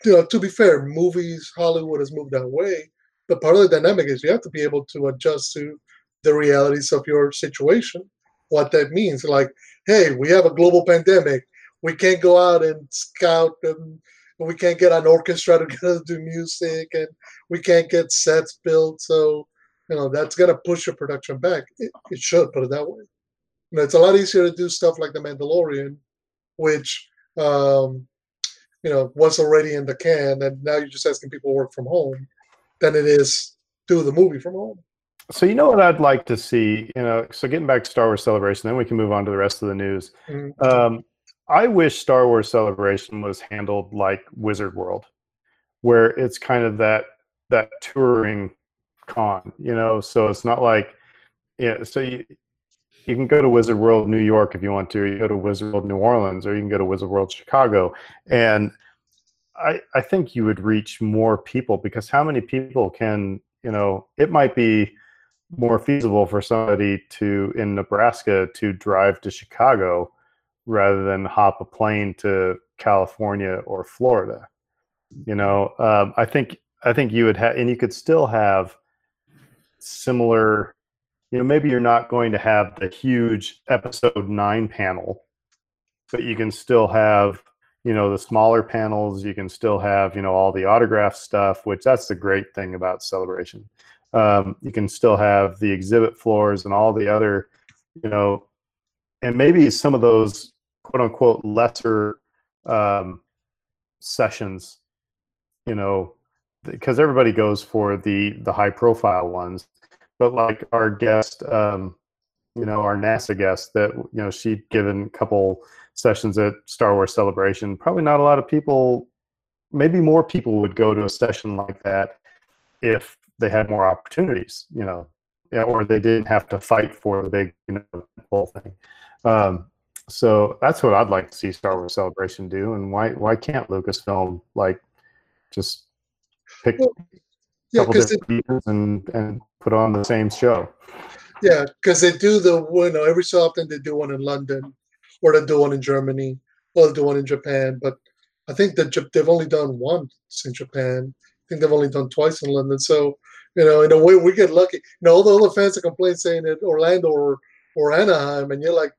you know, to be fair, movies, Hollywood has moved that way. But part of the dynamic is you have to be able to adjust to the realities of your situation, what that means. Like, hey, we have a global pandemic. We can't go out and scout and we can't get an orchestra to to do music and we can't get sets built. So, you know, that's gonna push your production back. It, it should put it that way. You know, it's a lot easier to do stuff like The Mandalorian, which um, you know was already in the can, and now you're just asking people to work from home, than it is do the movie from home. So you know what I'd like to see, you know. So getting back to Star Wars Celebration, then we can move on to the rest of the news. Mhm. Um, I wish Star Wars Celebration was handled like Wizard World, where it's kind of that that touring con, you know. So it's not like, yeah. So you you can go to Wizard World New York if you want to, or you go to Wizard World New Orleans, or you can go to Wizard World Chicago, and I I think you would reach more people because how many people can you know? It might be more feasible for somebody to in Nebraska to drive to Chicago rather than hop a plane to California or Florida. You know, um, I think I think you would have, and you could still have similar. You know, maybe you're not going to have the huge episode nine panel, but you can still have you know the smaller panels. You can still have you know all the autograph stuff, which that's the great thing about celebration um, you can still have the exhibit floors and all the other you know and maybe some of those quote unquote lesser um, sessions you know because everybody goes for the the high profile ones. But like our guest um, you know our nasa guest that you know she'd given a couple sessions at star wars celebration probably not a lot of people maybe more people would go to a session like that if they had more opportunities, you know, yeah, or they didn't have to fight for the big, you know, whole thing. Um, so that's what I'd like to see Star Wars Celebration do. And why why can't Lucasfilm like just pick Well, a Yeah, couple because and and put on the same show? yeah, because they do the you know every so often they do one in London, or they do one in Germany, or they do one in Japan. But I think that they've only done once in Japan. I think they've only done twice in London. So you know, in a way, we get lucky. You know, all the other fans that complain saying that Orlando or or Anaheim, and you're like,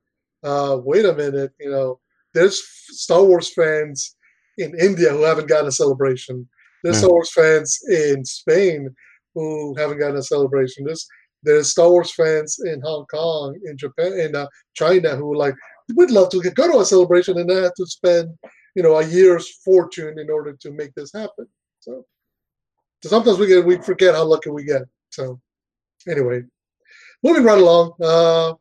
uh, wait a minute, you know, there's Star Wars fans in India who haven't gotten a celebration. There's Yeah. Star Wars fans in Spain who haven't gotten a celebration. There's there's Star Wars fans in Hong Kong, in Japan, in uh, China who like would love to go to a celebration and not have to spend you know a year's fortune in order to make this happen. So sometimes we get we forget how lucky we get. So anyway, moving right along. Uh,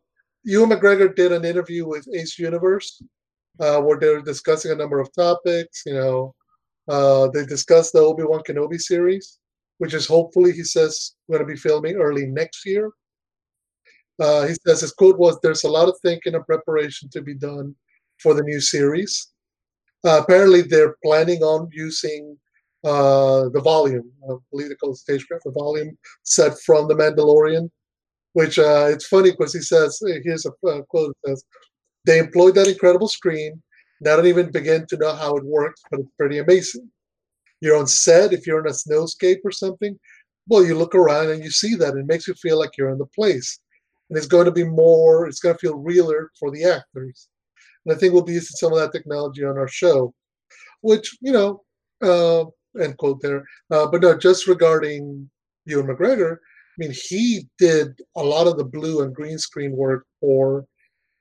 Ewan McGregor did an interview with Ace Universe uh, where they were discussing a number of topics. You know, uh, they discussed the Obi Wan Kenobi series, which is hopefully he says going to be filming early next year. Uh, he says his quote was, "There's a lot of thinking and preparation to be done for the new series." Uh, apparently, they're planning on using uh, the volume, I believe they call it stagecraft, the volume set from The Mandalorian. Which uh, it's funny because he says, here's a uh, quote: it says, "They employed that incredible screen. and I don't even begin to know how it works, but it's pretty amazing." You're on set if you're in a snowscape or something. Well, you look around and you see that. It makes you feel like you're in the place and it's going to be more it's going to feel realer for the actors and i think we'll be using some of that technology on our show which you know uh end quote there uh, but no just regarding ewan mcgregor i mean he did a lot of the blue and green screen work for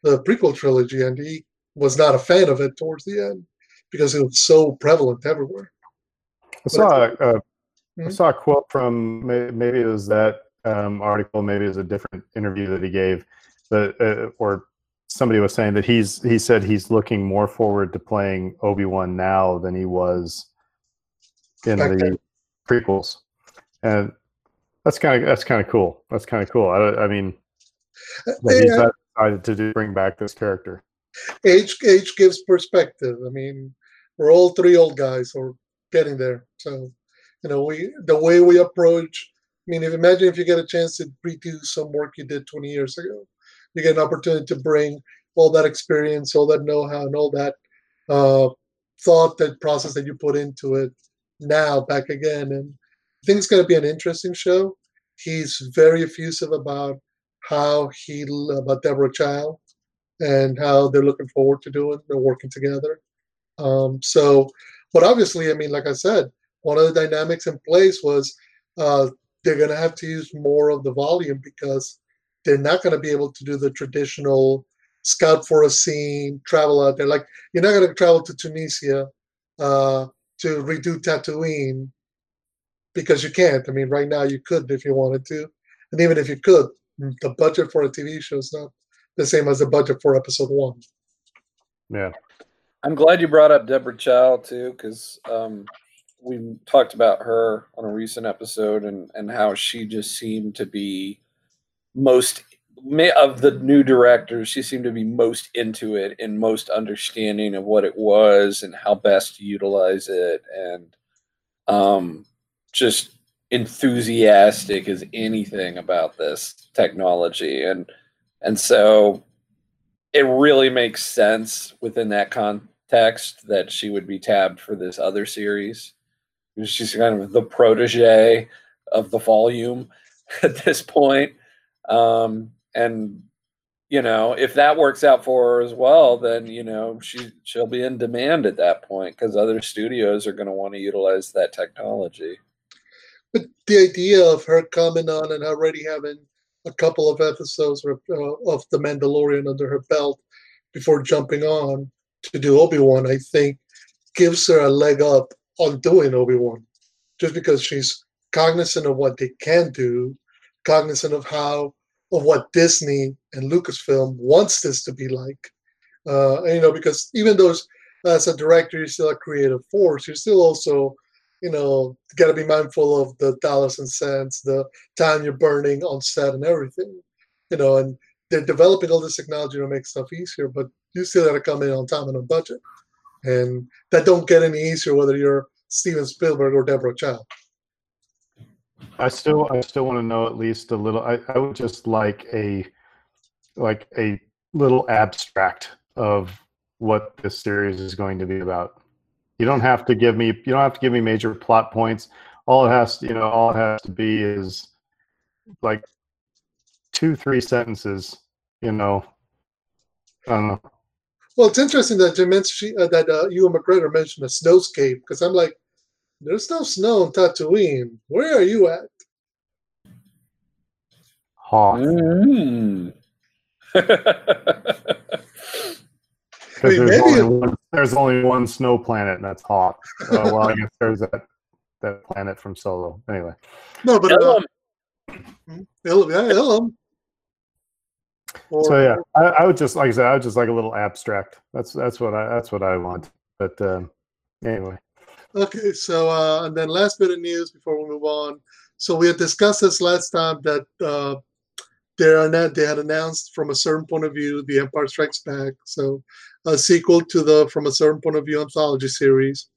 the prequel trilogy and he was not a fan of it towards the end because it was so prevalent everywhere I saw a, a, I Mhm. saw a quote from maybe it was that um, article, maybe it was a different interview that he gave, that uh, or somebody was saying that he's he said he's looking more forward to playing Obi Wan now than he was in Back the then. prequels, and That's kind of that's kind of cool. That's kind of cool. I, I mean, he's Yeah, decided to do, bring back this character. age age gives perspective. I mean, we're all three old guys or getting there. So, you know, we the way we approach. I mean, if imagine if you get a chance to redo some work you did 20 years ago, you get an opportunity to bring all that experience, all that know-how, and all that uh, thought, that process that you put into it now back again. And I think it's going to be an interesting show. He's very effusive about how he about Deborah Chow and how they're looking forward to doing they're working together um, so but obviously i mean like i said one of the dynamics in place was uh, they're going to have to use more of the volume because they're not going to be able to do the traditional scout for a scene travel out there like you're not going to travel to tunisia uh, to redo tatooine because you can't i mean right now you could if you wanted to and even if you could the budget for a tv show is not the same as the budget for episode one. Yeah. I'm glad you brought up Deborah Chow too, because um, we talked about her on a recent episode and and how she just seemed to be most ma- of the new directors. She seemed to be most into it and most understanding of what it was and how best to utilize it, and um, just enthusiastic as anything about this technology and and so it really makes sense within that context that she would be tabbed for this other series. She's kind of the protege of the volume at this point. Um, and you know, if that works out for her as well, then you know she she'll be in demand at that point because other studios are going to want to utilize that technology. But the idea of her coming on and already having a couple of episodes of, uh, of The Mandalorian under her belt before jumping on to do Obi Wan, I think gives her a leg up on doing Obi Wan, just because she's cognizant of what they can do, cognizant of how of what Disney and Lucasfilm wants this to be like. Uh, and, you know, because even though as a director you're still a creative force, you're still also you know, got to be mindful of the dollars and cents, the time you're burning on set and everything, you know, and they're developing all this technology to make stuff easier, but you still got to come in on time and on budget. And that don't get any easier whether you're Steven Spielberg or Deborah Chow. I still I still want to know at least a little. I, I would just like a like a little abstract of what this series is going to be about. You don't have to give me you don't have to give me major plot points. All it has to you know all it has to be is like two three sentences. You know, I don't know. Well, it's interesting that you mentioned uh, that uh, Ewan McGregor mentioned a snowscape because I'm like, there's no snow in Tatooine. Where are you at? Hoth. Mm. I mean, Because there's, only one, there's only one snow planet, and that's Hoth. Uh, well, I guess there's that that planet from Solo. Anyway, No, but uh, Ilum. Ilum, yeah, Ilum. Or, so yeah, I, I would just like I said, I would just like a little abstract. That's that's what I that's what I want. But um, anyway, Okay, so uh, and then last bit of news before we move on. So we had discussed this last time that uh, they are not, they had announced from a certain point of view the Empire Strikes Back, so a sequel to the from a certain point of view anthology series.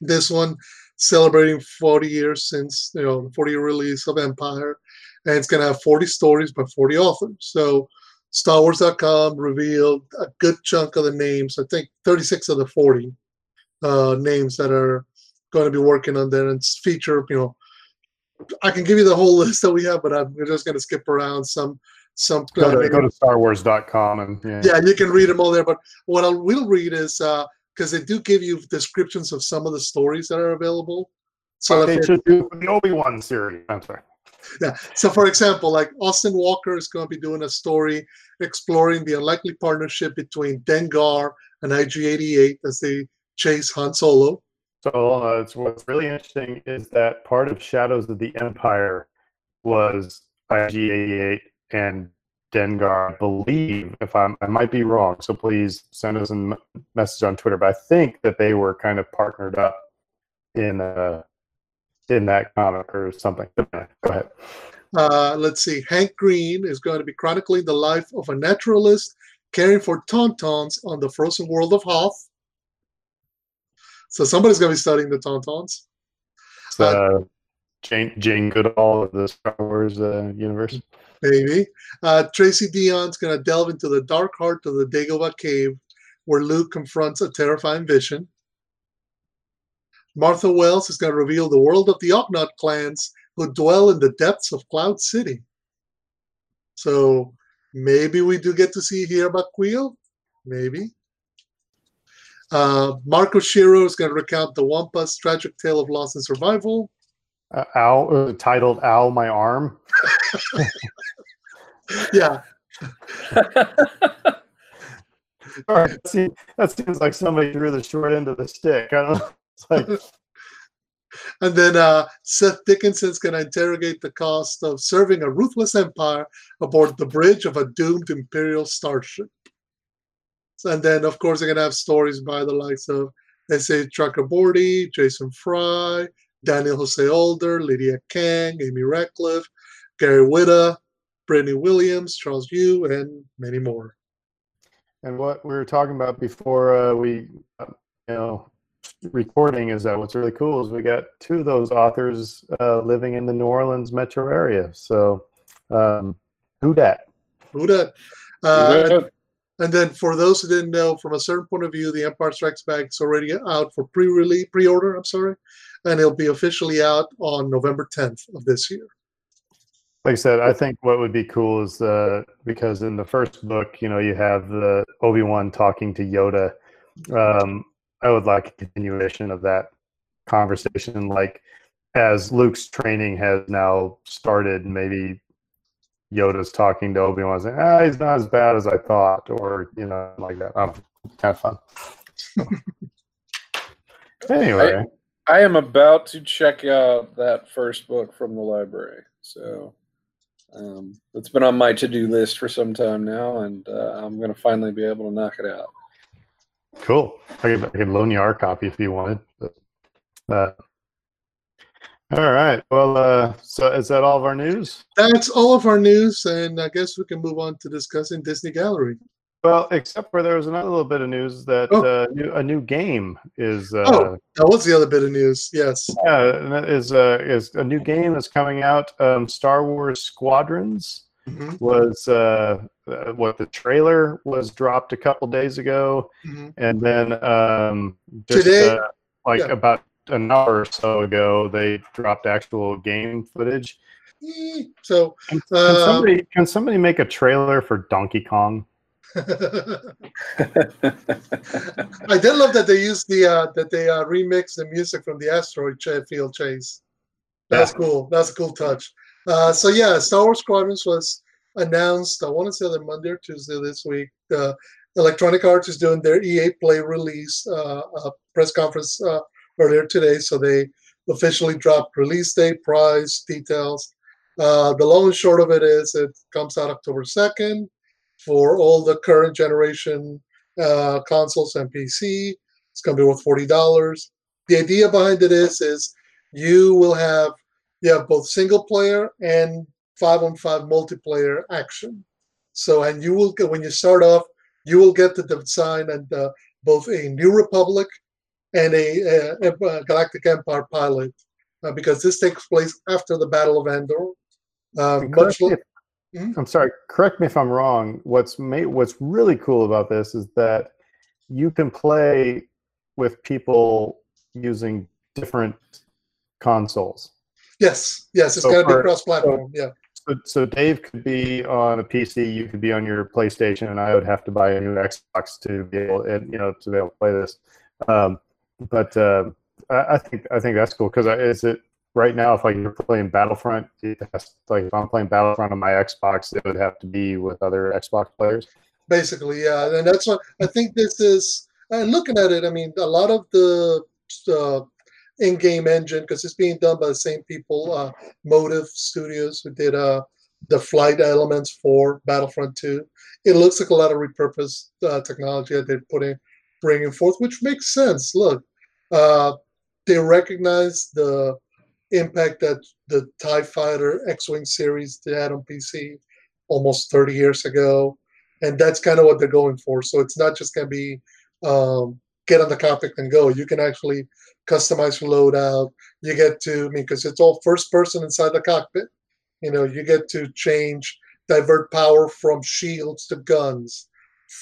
This one celebrating 40 years since you know the 40 year release of Empire, and it's gonna have 40 stories by 40 authors. So StarWars.com revealed a good chunk of the names. I think 36 of the 40 uh, names that are going to be working on there and feature. You know, I can give you the whole list that we have, but I'm just going to skip around some. Some go uh, to go to StarWars.com and yeah. yeah, you can read them all there. But what I will read is because they do give you descriptions of some of the stories that are available. So, they should do the Obi Wan series. I'm sorry. yeah. So, for example, like Austin Walker is going to be doing a story exploring the unlikely partnership between Dengar and IG-88 as they chase Han Solo. So uh, it's, what's really interesting is that part of Shadows of the Empire was IG-88 and Dengar. I believe, if I'm, I might be wrong, so please send us a message on Twitter. But I think that they were kind of partnered up in uh, in that comic or something. Go ahead. Uh, let's see. Hank Green is going to be chronicling the life of a naturalist caring for tauntauns on the frozen world of Hoth. So somebody's going to be studying the tauntauns. It's, uh, Jane Jane Goodall of the Star Wars uh, universe. Maybe. Uh, Tracy Deonn's going to delve into the dark heart of the Dagobah cave where Luke confronts a terrifying vision. Martha Wells is going to reveal the world of the Ugnaught clans who dwell in the depths of Cloud City. So maybe we do get to see here about Kuiil. Maybe. Uh, Mark Oshiro is going to recount the Wampa's tragic tale of loss and survival. Uh, Owl, uh, titled "Owl My Arm." Yeah, All right, seems, that seems like somebody threw the short end of the stick. I don't know. It's like, and then uh, Seth Dickinson's going to interrogate the cost of serving a ruthless empire aboard the bridge of a doomed Imperial starship. And then, of course, they're going to have stories by the likes of S.A. Chakraborty, Jason Fry, Daniel Jose Older, Lydia Kang, Amy Ratcliffe, Gary Whitta, Brittany Williams, Charles Yu, and many more. and what we were talking about before uh, we, uh, you know, recording is that what's really cool is we got two of those authors uh, living in the New Orleans metro area. So, um, who dat? Who dat? Uh, And then for those who didn't know, from a certain point of view, the Empire Strikes Back is already out for pre-release, pre-order. I'm sorry, and it'll be officially out on November 10th of this year. Like I said, I think what would be cool is uh, because in the first book, you know, you have the Obi Wan talking to Yoda. Um, I would like a continuation of that conversation, like as Luke's training has now started. Maybe Yoda's talking to Obi Wan, saying, "Ah, he's not as bad as I thought," or you know, like that. Um, kind of fun. anyway, I am about to check out that first book from the library. So um, it's been on my to do list for some time now, and uh, I'm going to finally be able to knock it out. cool. I could, I could loan you our copy if you wanted. But, uh, all right. Well, uh, so is that all of our news? That's all of our news, and I guess we can move on to discussing Disney Gallery. Well, except for there was another little bit of news that Oh. uh, new, a new game is uh, Oh, that was the other bit of news. Yes. yeah, and that is uh, is a new game that's coming out. Um, Star Wars Squadrons Mhm, was uh, uh, what the trailer was dropped a couple days ago, mhm. and then um, just Today? uh, like Yeah. about an hour or so ago, they dropped actual game footage. Eh, So, Can, can Uh, somebody can somebody make a trailer for Donkey Kong? I did love that they used the uh, that they uh, remixed the music from the asteroid ch- field chase. That's cool. That's a cool touch. Uh, so yeah, Star Wars Squadrons was announced. I want to say either Monday or Tuesday this week. Uh, Electronic Arts is doing their EA Play release uh, uh, press conference uh, earlier today, so they officially dropped release date, price, details. Uh, the long and short of it is it comes out October second for all the current generation uh, consoles and PC. It's going to be worth forty dollars. The idea behind it is is you will have you have both single player and five on five multiplayer action. So and you will get when you start off, you will get to design and uh, both a New Republic and a, a, a Galactic Empire pilot uh, because this takes place after the Battle of Endor. Uh, much correct me like if- Mhm. I'm sorry. Correct me if I'm wrong. What's made what's really cool about this is that you can play with people using different consoles. yes, yes, it's So going to be cross-platform. yeah. So, so Dave could be on a PC, you could be on your PlayStation, and I would have to buy a new Xbox to be able, and you know, to be able to play this. Um, but uh, I, I think I think that's cool because is it right now? If like you're playing Battlefront, it has, like if I'm playing Battlefront on my Xbox, it would have to be with other Xbox players. basically yeah and that's what i think this is and looking at it i mean a lot of the uh, in-game engine because it's being done by the same people uh, motive studios who did uh, the flight elements for battlefront 2 it looks like a lot of repurposed uh, technology that they're putting bringing forth which makes sense look uh, they recognize the impact that the TIE Fighter X Wing series had on PC almost 30 years ago. And that's kind of what they're going for. So it's not just going to be um, get on the cockpit and go. You can actually customize your loadout. You get to, I mean, because it's all first person inside the cockpit. You know, you get to change, divert power from shields to guns,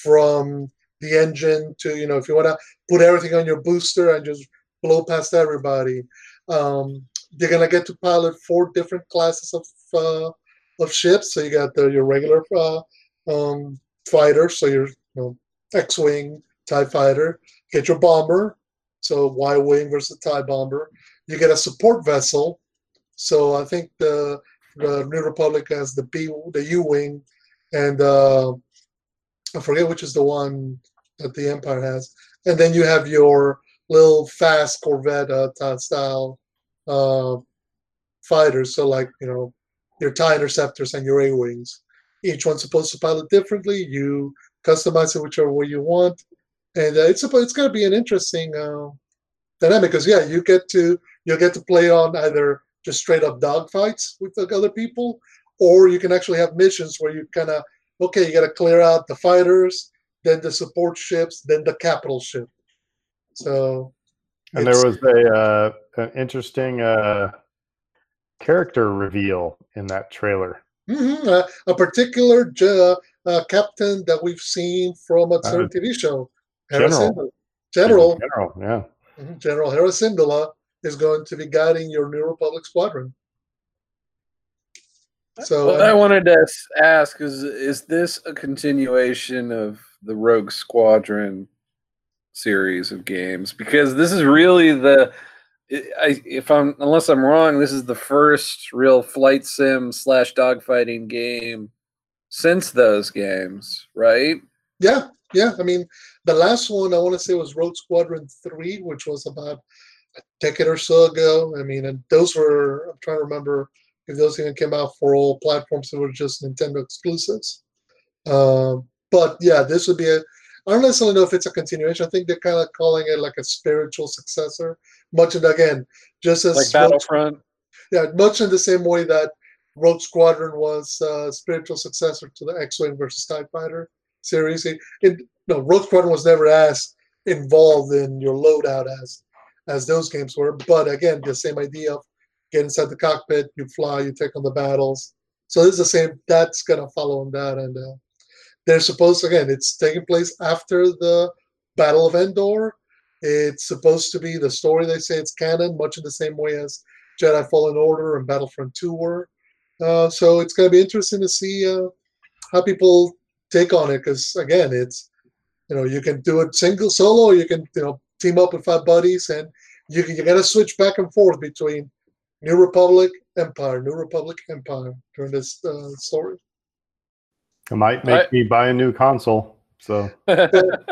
from the engine to, you know, if you want to put everything on your booster and just blow past everybody. Um, you're gonna get to pilot four different classes of uh, of ships. So you got the, your regular uh, um, fighter, so your you know, X-wing, Tie fighter. Get your bomber, so Y-wing versus Tie bomber. You get a support vessel. So I think the the New Republic has the B, the U-wing, and uh, I forget which is the one that the Empire has. And then you have your little fast Corvette uh, style uh, fighters. So like you know your tie interceptors and your A wings. Each one's supposed to pilot differently. You customize it whichever way you want, and uh, it's it's going to be an interesting uh, dynamic because yeah, you get to you'll get to play on either just straight up dogfights with the other people, or you can actually have missions where you kind of okay, you got to clear out the fighters, then the support ships, then the capital ship. So, and there was a uh, an interesting uh, character reveal in that trailer. Mm-hmm. Uh, a particular uh, uh, captain that we've seen from a certain TV show, General. General, General, yeah. Mm-hmm. General Hera Syndulla is going to be guiding your New Republic squadron. So what I wanted to ask is: Is this a continuation of the Rogue Squadron series of games? Because this is really the I, if I'm unless I'm wrong, this is the first real flight sim slash dogfighting game since those games, right? Yeah, yeah. I mean, the last one I want to say was Rogue Squadron Three, which was about a decade or so ago. I mean, and those were I'm trying to remember if those even came out for all platforms. They were just Nintendo exclusives. Um, but yeah, this would be a I don't necessarily know if it's a continuation. I think they're kind of calling it like a spiritual successor. Much in again, just as like Battlefront. Yeah, much in the same way that Rogue Squadron was a spiritual successor to the X-wing versus Tie Fighter series. It, it, no, Rogue Squadron was never as involved in your loadout as as those games were. But again, the same idea of get inside the cockpit, you fly, you take on the battles. So this is the same. That's gonna follow on that, and uh, they're supposed again. It's taking place after the Battle of Endor. It's supposed to be the story. They say it's canon, much in the same way as Jedi Fallen Order and Battlefront 2 were. Uh, so it's going to be interesting to see uh, how people take on it. Because again, it's you know you can do it single solo, you can you know team up with five buddies, and you can, you got to switch back and forth between New Republic Empire, New Republic Empire during this uh, story. It might make right. me buy a new console. So well,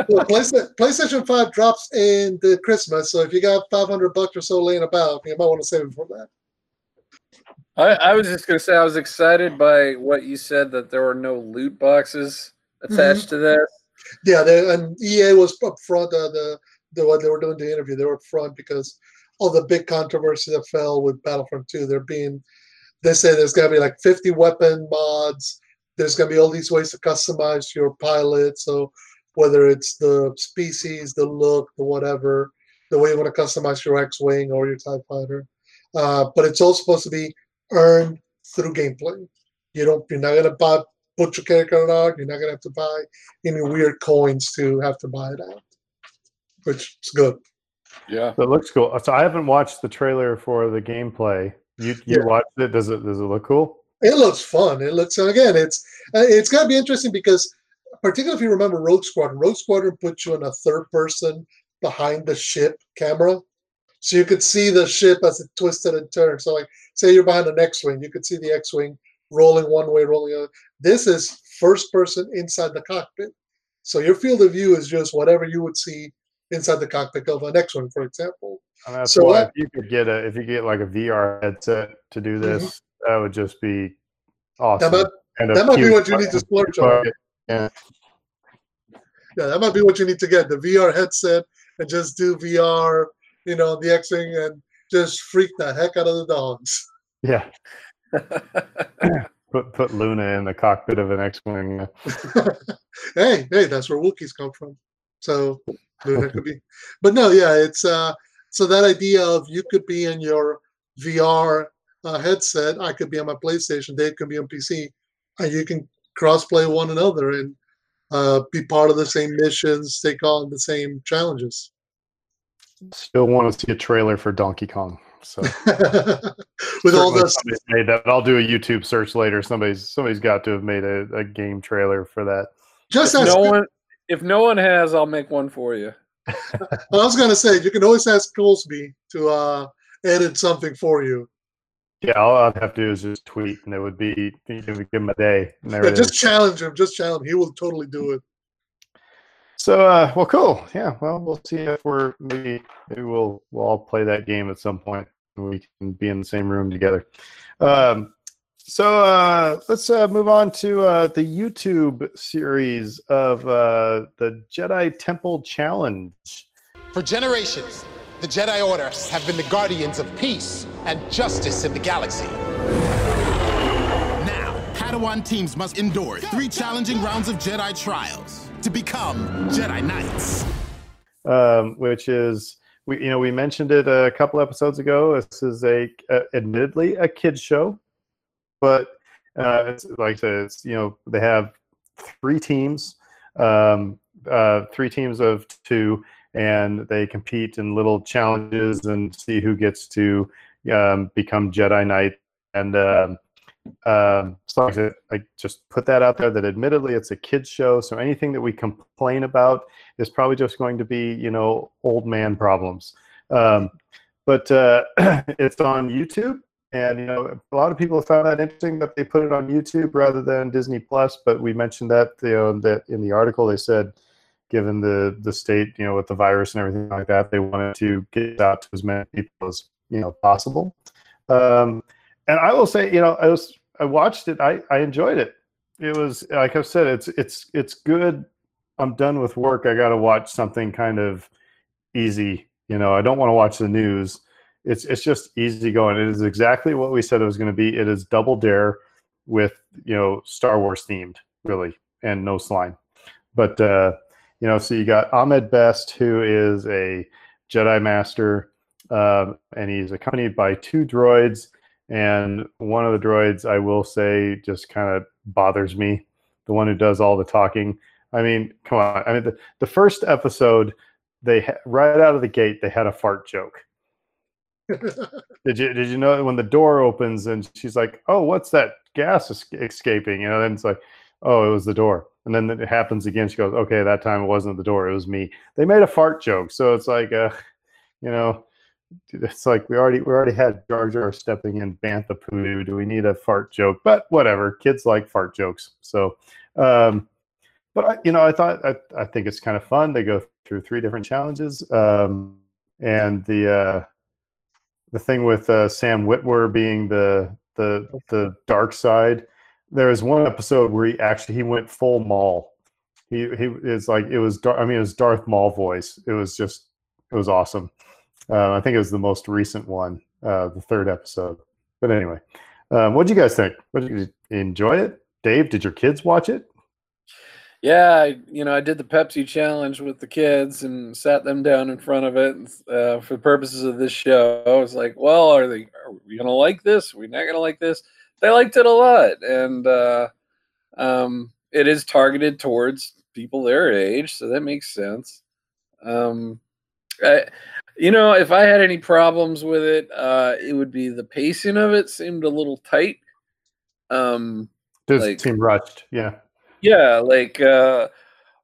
PlayStation, PlayStation 5 drops in the Christmas. So if you got 500 bucks or so laying about, you might want to save it for that. I, I was just going to say, I was excited by what you said that there were no loot boxes attached mm-hmm. to this. Yeah, they, and EA was up front. Uh, the, the what they were doing the interview, they were up front because all the big controversy that fell with Battlefront 2. They're being, they say there's going to be like 50 weapon mods there's going to be all these ways to customize your pilot. So whether it's the species, the look, the whatever, the way you want to customize your X-wing or your Tie Fighter, uh, but it's all supposed to be earned through gameplay. You don't. You're not going to buy put your character out. You're not going to have to buy any weird coins to have to buy it out, which is good. Yeah, it looks cool. So I haven't watched the trailer for the gameplay. You you yeah. watched it? Does it does it look cool? It looks fun. It looks again. It's uh, it's gonna be interesting because, particularly if you remember Rogue Squadron, Rogue Squadron puts you in a third person behind the ship camera, so you could see the ship as it twisted and turned. So, like, say you're behind an X-wing, you could see the X-wing rolling one way, rolling the other. This is first person inside the cockpit, so your field of view is just whatever you would see inside the cockpit of an X-wing, for example. And that's so why if you could get a if you get like a VR headset to do this. That would just be awesome. That might, that might be what you need to splurge on. Yeah. yeah, that might be what you need to get the VR headset and just do VR, you know, the X Wing and just freak the heck out of the dogs. Yeah. Put put Luna in the cockpit of an X-wing. hey, hey, that's where Wookiees come from. So Luna could be, but no, yeah, it's uh. So that idea of you could be in your VR uh, headset, I could be on my PlayStation, Dave could be on PC, and you can crossplay one another and uh, be part of the same missions, take on the same challenges. Still want to see a trailer for Donkey Kong. So with all Certainly this, made that. I'll do a YouTube search later. Somebody's somebody's got to have made a, a game trailer for that. just if ask. no one, if no one has, I'll make one for you. I was gonna say you can always ask Goldsby to uh, edit something for you. Yeah, all I'd have to do is just tweet, and it would be it would give him a day. And there Yeah, just is. challenge him. Just challenge him. He will totally do it. So, uh, well, cool. Yeah, well, we'll see if we're maybe maybe we'll we'll all play that game at some point. We can be in the same room together. Um, so uh, let's uh, move on to uh, the YouTube series of uh, the Jedi Temple Challenge. For generations, the Jedi Order have been the guardians of peace and justice in the galaxy. Now, Padawan teams must endure three challenging rounds of Jedi trials to become Jedi Knights. um, which is we you know we mentioned it a couple episodes ago. This is a, a admittedly a kids show, but uh, it's like it's you know they have three teams, um, uh, three teams of two, and they compete in little challenges and see who gets to um, become Jedi Knight. And um, um, so I, just put that out there that admittedly it's a kids show, so anything that we complain about is probably just going to be you know old man problems um, but uh, it's on youtube and you know a lot of people found that interesting that they put it on youtube rather than disney plus but we mentioned that you know that in the article they said given the the state you know with the virus and everything like that they wanted to get out to as many people as you know possible um, and i will say you know i was i watched it i i enjoyed it it was like i said it's it's it's good I'm done with work, I got to watch something kind of easy. You know, I don't want to watch the news. It's it's just easy going. It is exactly what we said it was going to be. It is Double Dare with you know Star Wars themed, really, and no slime. But uh, you know, so you got Ahmed Best, who is a Jedi Master, um, and he's accompanied by two droids. And one of the droids, I will say, just kind of bothers me. The one who does all the talking. I mean, come on. I mean, the, the first episode, they ha- right out of the gate, they had a fart joke. Did you did you know when the door opens and she's like, "Oh, what's that gas es- escaping?" You know, then it's like, "Oh, it was the door." And then it happens again. She goes, "Okay, that time it wasn't the door; it was me." They made a fart joke, so it's like, uh, you know, it's like we already we already had Jar Jar stepping in Bantha Poodoo. Do we need a fart joke? But whatever, kids like fart jokes. So, um, but I, you know, I thought I, I think it's kind of fun. They go through three different challenges, um, and the uh, the thing with uh, Sam Witwer being the the the dark side. There was one episode where he actually he went full Maul. He he is like it was. I mean, it was Darth Maul voice. It was just it was awesome. Uh, I think it was the most recent one, uh, the third episode. But anyway, um, what do you guys think? Did you enjoy it? Dave, did your kids watch it? Yeah, I, you know, I did the Pepsi challenge with the kids and sat them down in front of it uh, for the purposes of this show. I was like, well, are they? Are we gonna like this? Are we not gonna like this? They liked it a lot, and uh, um, it is targeted towards people their age, so that makes sense. Um, you know, if I had any problems with it, uh, it would be the pacing of it seemed a little tight. Um, Does Like- seem rushed? Yeah. yeah, like uh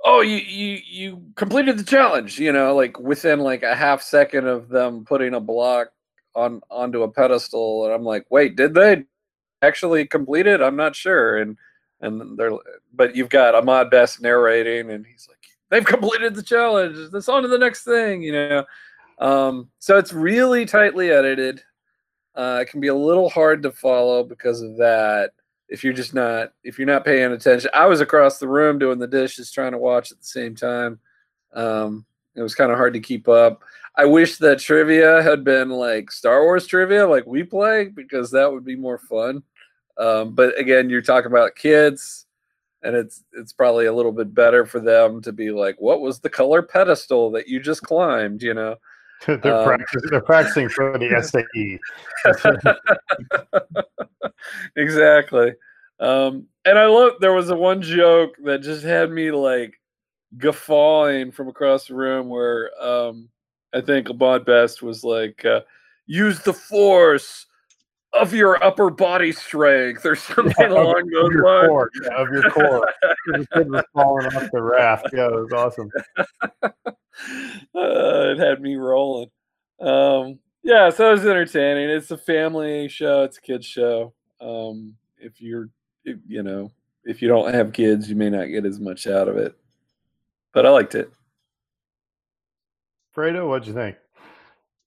oh you you you completed the challenge, you know, like within like a half second of them putting a block on onto a pedestal and I'm like, "Wait, did they actually complete it? I'm not sure." And and they're but you've got Ahmed Best narrating and he's like, "They've completed the challenge. Let's on to the next thing," you know. Um so it's really tightly edited. Uh it can be a little hard to follow because of that if you're just not if you're not paying attention i was across the room doing the dishes trying to watch at the same time um It was kind of hard to keep up. I wish that trivia had been like Star Wars trivia, like we play, because that would be more fun. Um, but again, you're talking about kids, and it's it's probably a little bit better for them to be like, "What was the color pedestal that you just climbed?" You know. they're, Um, practicing, they're practicing for the SAE. exactly. Um, and I love there was a one joke that just had me like guffawing from across the room where um, I think Ahmed Best was like, uh, use the force of your upper body strength or something Yeah, along those lines. core, yeah, of your core. the kid was falling off the raft. Yeah, it was awesome. uh, it had me rolling. Um, yeah, so it was entertaining. It's a family show. It's a kids show. Um, if you're, if, you know, if you don't have kids, you may not get as much out of it. But I liked it. Fredo, what'd you think?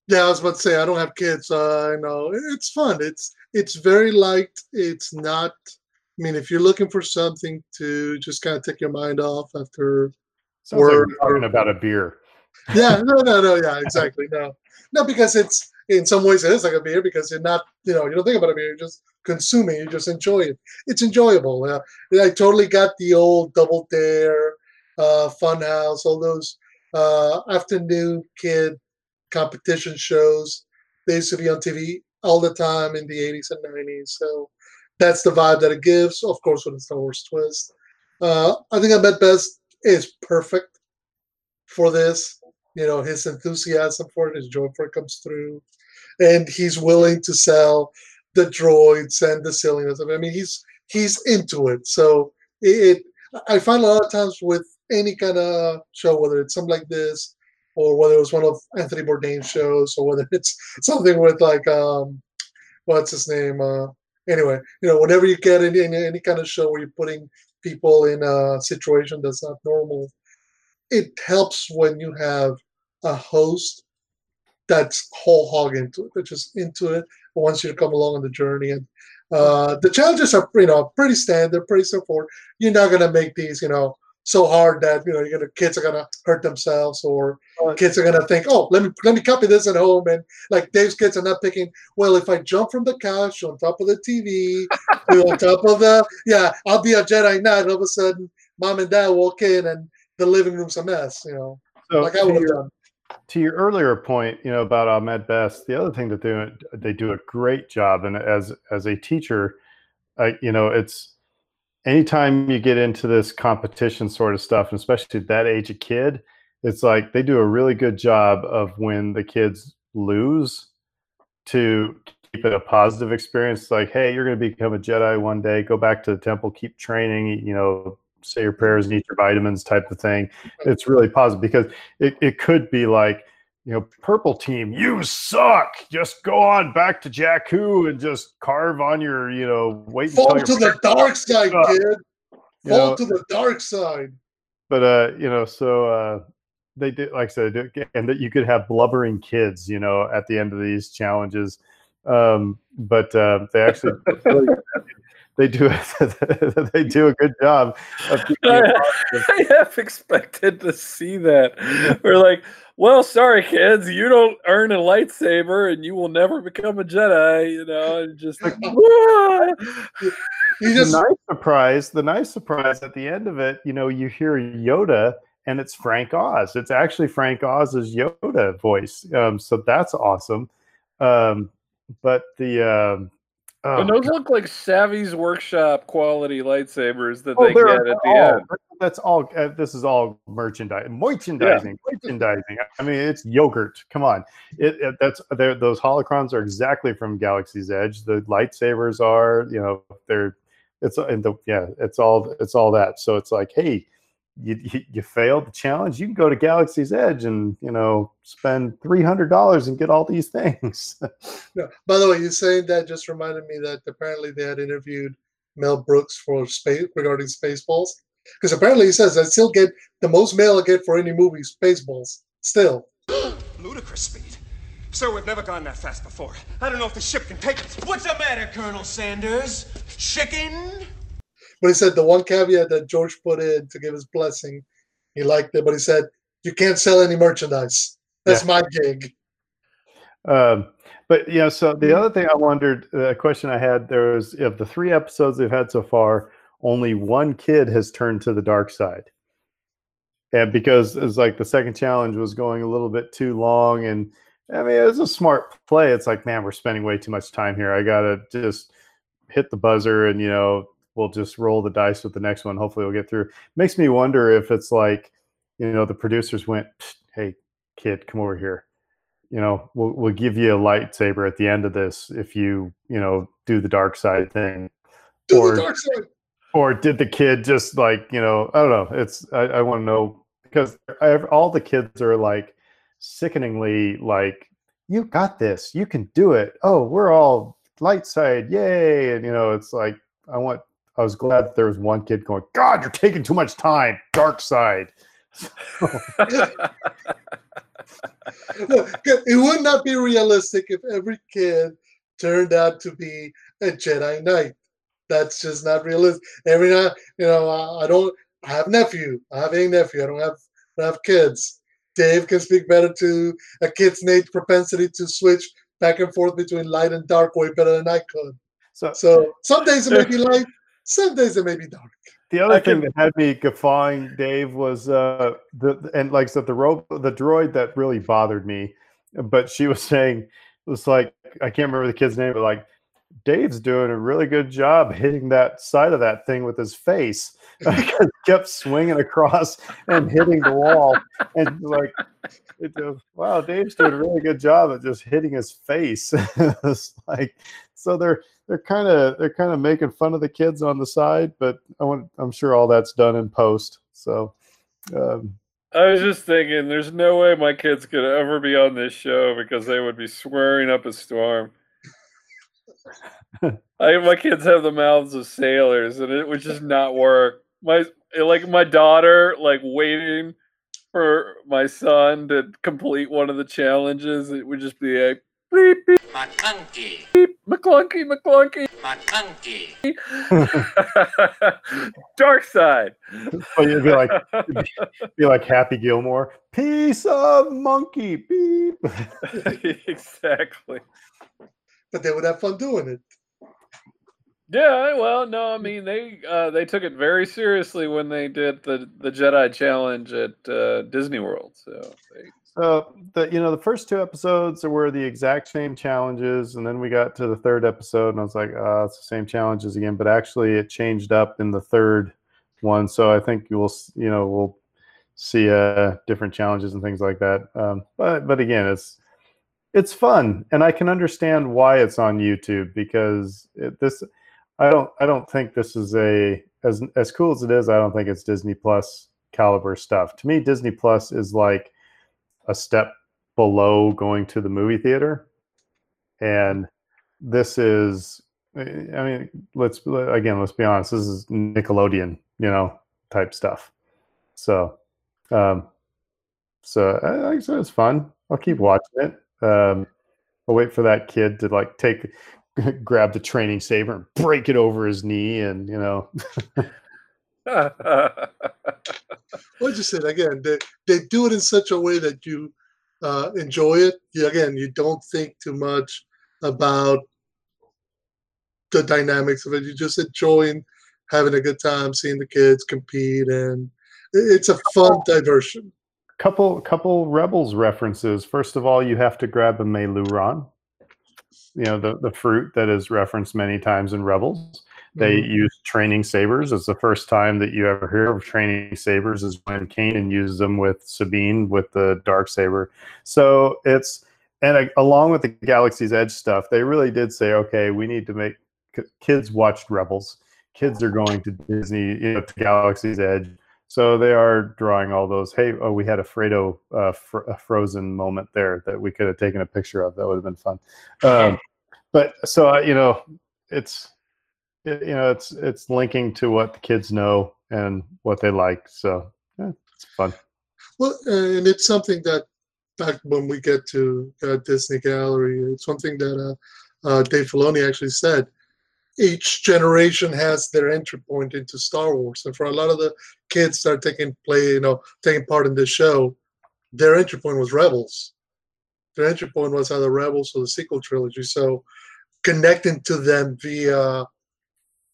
Yeah, I was about to say I don't have kids. Uh, I know it's fun. It's it's very light. It's not. I mean, if you're looking for something to just kind of take your mind off after, Sounds like Word. we're talking about a beer. yeah, no, no, no, yeah, exactly, no, no, because it's in some ways it is like a beer because you're not, you know, you don't think about a beer, you're just consuming, you just enjoy it. It's enjoyable. Uh, I totally got the old Double Dare, uh, Funhouse, all those uh, afternoon kid competition shows. They used to be on TV all the time in the 80s and 90s. So that's the vibe that it gives, of course, with a Star Wars twist. Uh, I think Ahmed Best is perfect for this. You know, his enthusiasm for it, his joy for it comes through. And he's willing to sell the droids and the silliness of it. I mean, he's he's into it. So it, it I find a lot of times with any kind of show, whether it's something like this or whether it was one of Anthony Bourdain's shows, or whether it's something with like um, what's his name? Uh, anyway, you know, whenever you get in, in any kind of show where you're putting people in a situation that's not normal, it helps when you have a host that's whole hog into it, that's just into it, wants you to come along on the journey. And uh, the challenges are, you know, pretty standard, pretty straightforward. You're not gonna make these, you know, so hard that you know you're gonna kids are gonna hurt themselves or kids are gonna think, oh, let me let me copy this at home. And like Dave's kids are not picking. Well, if I jump from the couch on top of the TV, to on top of the yeah, I'll be a Jedi Knight. All of a sudden, mom and dad walk in and the living room's a mess. You know, So like I to would have your- done. to your earlier point, you know about Ahmed Best, the other thing that they they do a great job, and as as a teacher, uh, you know, it's anytime you get into this competition sort of stuff, and especially that age of kid, it's like they do a really good job of when the kids lose to keep it a positive experience. Like, hey, you're going to become a Jedi one day. Go back to the temple, keep training. You know, say your prayers and eat your vitamins, type of thing. It's really positive because it, it could be like, you know, purple team, you suck. Just go on back to Jakku and just carve on your, you know, wait until Fall to the dark side, up. kid. You Fall know, to the dark side. but uh, you know, so uh, they did, like I said, and that you could have blubbering kids, you know, at the end of these challenges. Um, but uh, they actually really, they do they do a good job of keeping. I have expected to see that. We're like, well, sorry, kids, you don't earn a lightsaber, and you will never become a Jedi. You know, and just like! You the nice surprise, the nice surprise at the end of it, you know, you hear Yoda and it's Frank Oz. It's actually Frank Oz's Yoda voice. Um, so that's awesome. Um, but the um, oh, and those look like Savi's Workshop quality lightsabers that oh, they get at the all- end. That's all. Uh, this is all merchandise, merchandising, merchandising. I mean, it's yogurt. Come on, it, it that's those holocrons are exactly from Galaxy's Edge. The lightsabers are, you know, they're it's and the yeah, it's all it's all that. So it's like, hey, you you, you failed the challenge. You can go to Galaxy's Edge and you know spend three hundred dollars and get all these things. Yeah. By the way, you saying that just reminded me that apparently they had interviewed Mel Brooks for space regarding Spaceballs. Because apparently he says I still get the most mail I get for any movie, Spaceballs. Still. Ludicrous speed. Sir, we've never gone that fast before. I don't know if the ship can take us. What's the matter, Colonel Sanders? Chicken? But he said the one caveat that George put in to give his blessing, he liked it, but he said, you can't sell any merchandise. That's Yeah. my gig. Um, but yeah, so the other thing I wondered, a question I had there was of the three episodes they've had so far, only one kid has turned to the dark side. And because it's like the second challenge was going a little bit too long, and I mean, it was a smart play. It's like, man, we're spending way too much time here. I gotta just hit the buzzer, and you know, we'll just roll the dice with the next one. Hopefully, we'll get through. Makes me wonder if it's like, you know, the producers went, "Hey, kid, come over here." you know, we'll, we'll give you a lightsaber at the end of this if you, you know, do the dark side thing. Do Or- the dark side. Or did the kid just like, you know, I don't know. It's, I, I want to know because have, all the kids are like sickeningly like, you got this, you can do it. Oh, we're all light side. Yay. And, you know, it's like, I want, I was glad that there was one kid going, God, you're taking too much time. Dark side. Look, it would not be realistic if every kid turned out to be a Jedi Knight. That's just not realistic. Every night, you know, I, I don't. I have nephew. I have a nephew. I don't have. I don't have kids. Dave can speak better to a kid's innate propensity to switch back and forth between light and dark way better than I could. So, So some days it may be light, some days it may be dark. The other I thing can- that had me guffawing, Dave, was uh, the and like I said, the rope, the droid that really bothered me. But she was saying it was like I can't remember the kid's name, but like Dave's doing a really good job hitting that side of that thing with his face. Kept swinging across and hitting the wall, and like, it, wow, Dave's doing a really good job at just hitting his face. it's like, so they're they're kind of they're kind of making fun of the kids on the side, but I want, I'm sure all that's done in post. So, um, I was just thinking, there's no way my kids could ever be on this show because they would be swearing up a storm. I, my kids have the mouths of sailors, and it would just not work. My like my daughter, like waiting for my son to complete one of the challenges, it would just be like beep beep McClunky, McClunky McClunky. McClunky. Dark side. but you'd be like be like Happy Gilmore, piece of monkey, beep. exactly. But they would have fun doing it. Yeah, well, no, I mean they uh, they took it very seriously when they did the the Jedi challenge at uh, Disney World. So they, The you know the first two episodes were the exact same challenges, and then we got to the third episode, and I was like, oh, it's the same challenges again. But actually, it changed up in the third one, so I think you'll you know we'll see uh, different challenges and things like that. Um, but but again, it's it's fun, and I can understand why it's on YouTube because it, this I don't I don't think this is a as as cool as it is. I don't think it's Disney Plus caliber stuff. To me, Disney Plus is like a step below going to the movie theater. And this is i mean let's again let's be honest this is nickelodeon you know type stuff. So um so i said, it's fun. I'll keep watching it. Um i'll wait for that kid to like take grab the training saber and break it over his knee and you know Like you said, again, they, they do it in such a way that you uh, enjoy it. You, again, you don't think too much about the dynamics of it. You're just enjoying having a good time, seeing the kids compete, and it's a fun diversion. couple couple rebels references first of all you have to grab a meiloorun you know the, the fruit that is referenced many times in rebels they Mhm. use training sabers it's the first time that you ever hear of training sabers is when Kanan uses them with sabine with the dark saber so it's and uh, along with the galaxy's edge stuff they really did say okay we need to make kids watched rebels kids are going to disney you know to galaxy's edge so they are drawing all those. Hey, oh, we had a Fredo uh, fr- a frozen moment there that we could have taken a picture of. That would have been fun. Um, but so uh, you know, it's it, you know, it's it's linking to what the kids know and what they like. So yeah, it's fun. Well, and it's something that back when we get to uh, Disney Gallery, it's one thing that uh, uh, Dave Filoni actually said. Each generation has their entry point into Star Wars, and for a lot of the kids that are taking play, you know, taking part in this show, their entry point was Rebels. Their entry point was either Rebels or the sequel trilogy. So connecting to them via,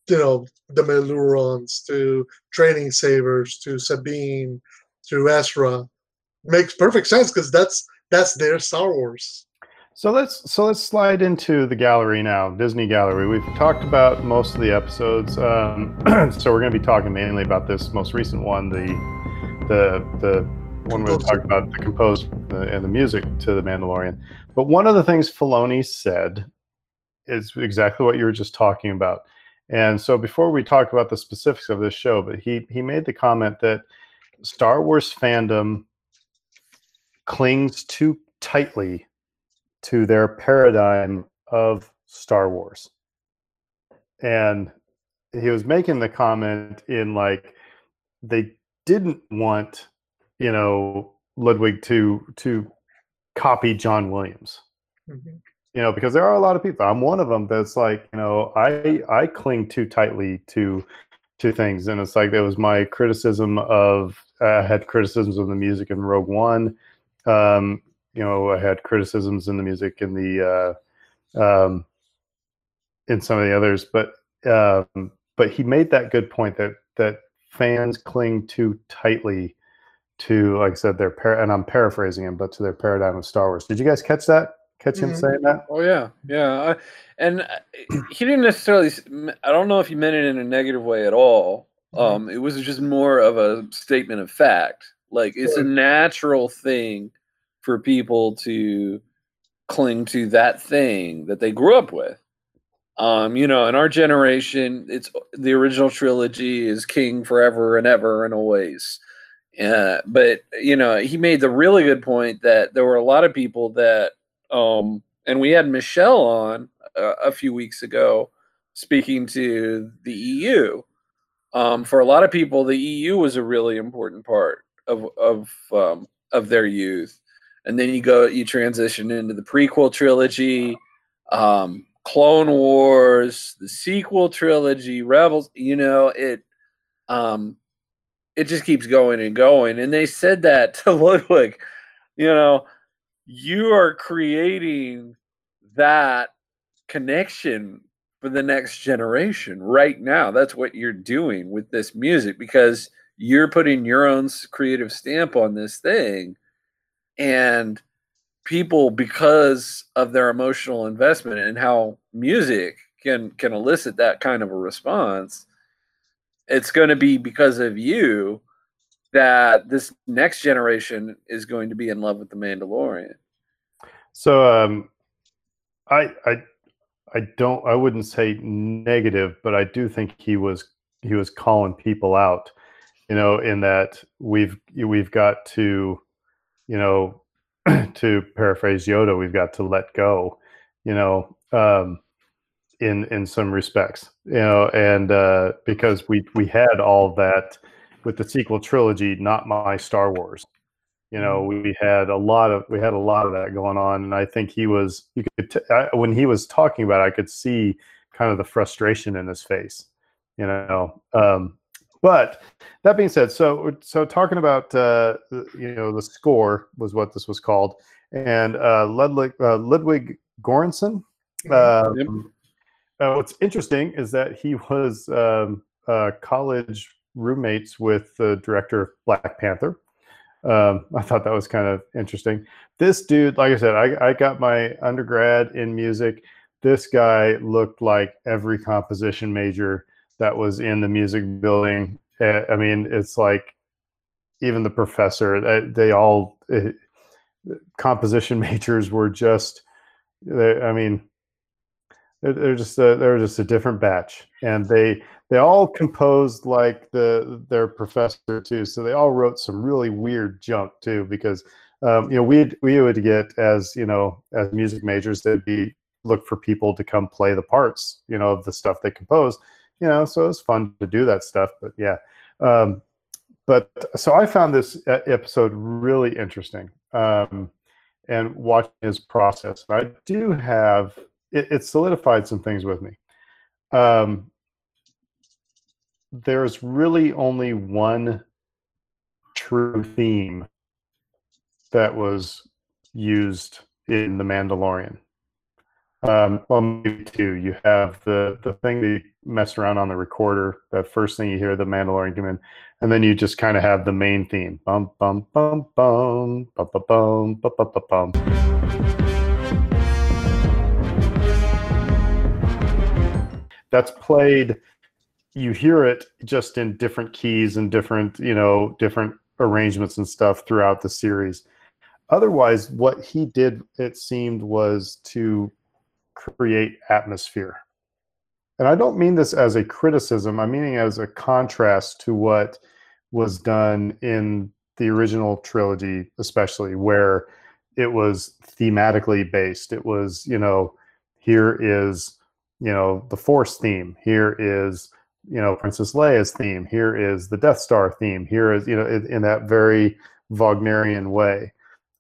you know, the Meilooruns to Training Sabers to Sabine to Ezra makes perfect sense because that's that's their Star Wars. So let's so let's slide into the gallery now, Disney Gallery. We've talked about most of the episodes, um, so we're going to be talking mainly about this most recent one, the the the one we talked about the composed and the music to the Mandalorian. But one of the things Filoni said is exactly what you were just talking about. And so before we talk about the specifics of this show, but he he made the comment that Star Wars fandom clings too tightly to their paradigm of Star Wars. And he was making the comment in like they didn't want, you know, Ludwig to to copy John Williams. Mhm. You know, because there are a lot of people. I'm one of them that's like, you know, I I cling too tightly to to things, and it's like there was my criticism of I had criticisms of the music in Rogue One. Um, you know, I had criticisms in the music in the uh, um, in some of the others, but um, but he made that good point that that fans cling too tightly to, like I said, their par- and I'm paraphrasing him, but to their paradigm of Star Wars. Did you guys catch that? Catch him Mhm. saying that? Oh yeah, yeah. I, and uh, he didn't necessarily. I don't know if he meant it in a negative way at all. Um, it was just more of a statement of fact. Like it's a natural thing for people to cling to that thing that they grew up with. Um, you know, in our generation, it's the original trilogy is king forever and ever and always. Uh, but you know, he made the really good point that there were a lot of people that, um, and we had Michelle on uh, a few weeks ago speaking to the EU. Um, for a lot of people, the EU was a really important part of of um, of their youth. And then you go, you transition into the prequel trilogy, um, Clone Wars, the sequel trilogy, Rebels. You know, it um, it just keeps going and going. And they said that to Ludwig, you know, you are creating that connection for the next generation right now. That's what you're doing with this music because you're putting your own creative stamp on this thing. And people, because of their emotional investment and how music can can elicit that kind of a response, it's going to be because of you that this next generation is going to be in love with the Mandalorian. So um, I I I don't I wouldn't say negative, but I do think he was he was calling people out, you know, in that we've we've got to, you know, to paraphrase Yoda, we've got to let go, you know, um, in in some respects, you know, and uh, because we we had all that with the sequel trilogy, not my Star Wars. You know we had a lot of we had a lot of that going on and i think he was you could t- I, when he was talking about it, i could see kind of the frustration in his face you know um but that being said so so talking about uh you know the score was what this was called and uh ludwig uh, ludwig goransson um, Yep. uh, what's interesting is that he was um, uh, college roommates with the director of black panther um, I thought that was kind of interesting. This dude, like I said, I, I got my undergrad in music. This guy looked like every composition major that was in the music building. Uh, I mean, it's like even the professor, they, they all, uh, composition majors were just, they, I mean, they're, just a, they're just a different batch, and they they all composed like the their professor too. So they all wrote some really weird junk too, because um, you know we we would get as you know as music majors they'd be look for people to come play the parts you know of the stuff they composed you know so it was fun to do that stuff but yeah. Um, but so i found this episode really interesting um, and watching his process. I do have it, it solidified some things with me um, there's really only one true theme that was used in The Mandalorian. Um, well, maybe two. You have the the thing that you mess around on the recorder. That first thing you hear, the Mandalorian come in, and then you just kind of have the main theme. Bum bum bum bum bum bum bum bum bum. bum. That's played. You hear it just in different keys and different, you know, different arrangements and stuff throughout the series. Otherwise, what he did, it seemed, was to create atmosphere. And I don't mean this as a criticism, I'm meaning as a contrast to what was done in the original trilogy, especially where it was thematically based. It was, you know, here is, you know, the Force theme. Here is, you know, Princess Leia's theme. Here is the Death Star theme. Here is, you know, in, in that very Wagnerian way.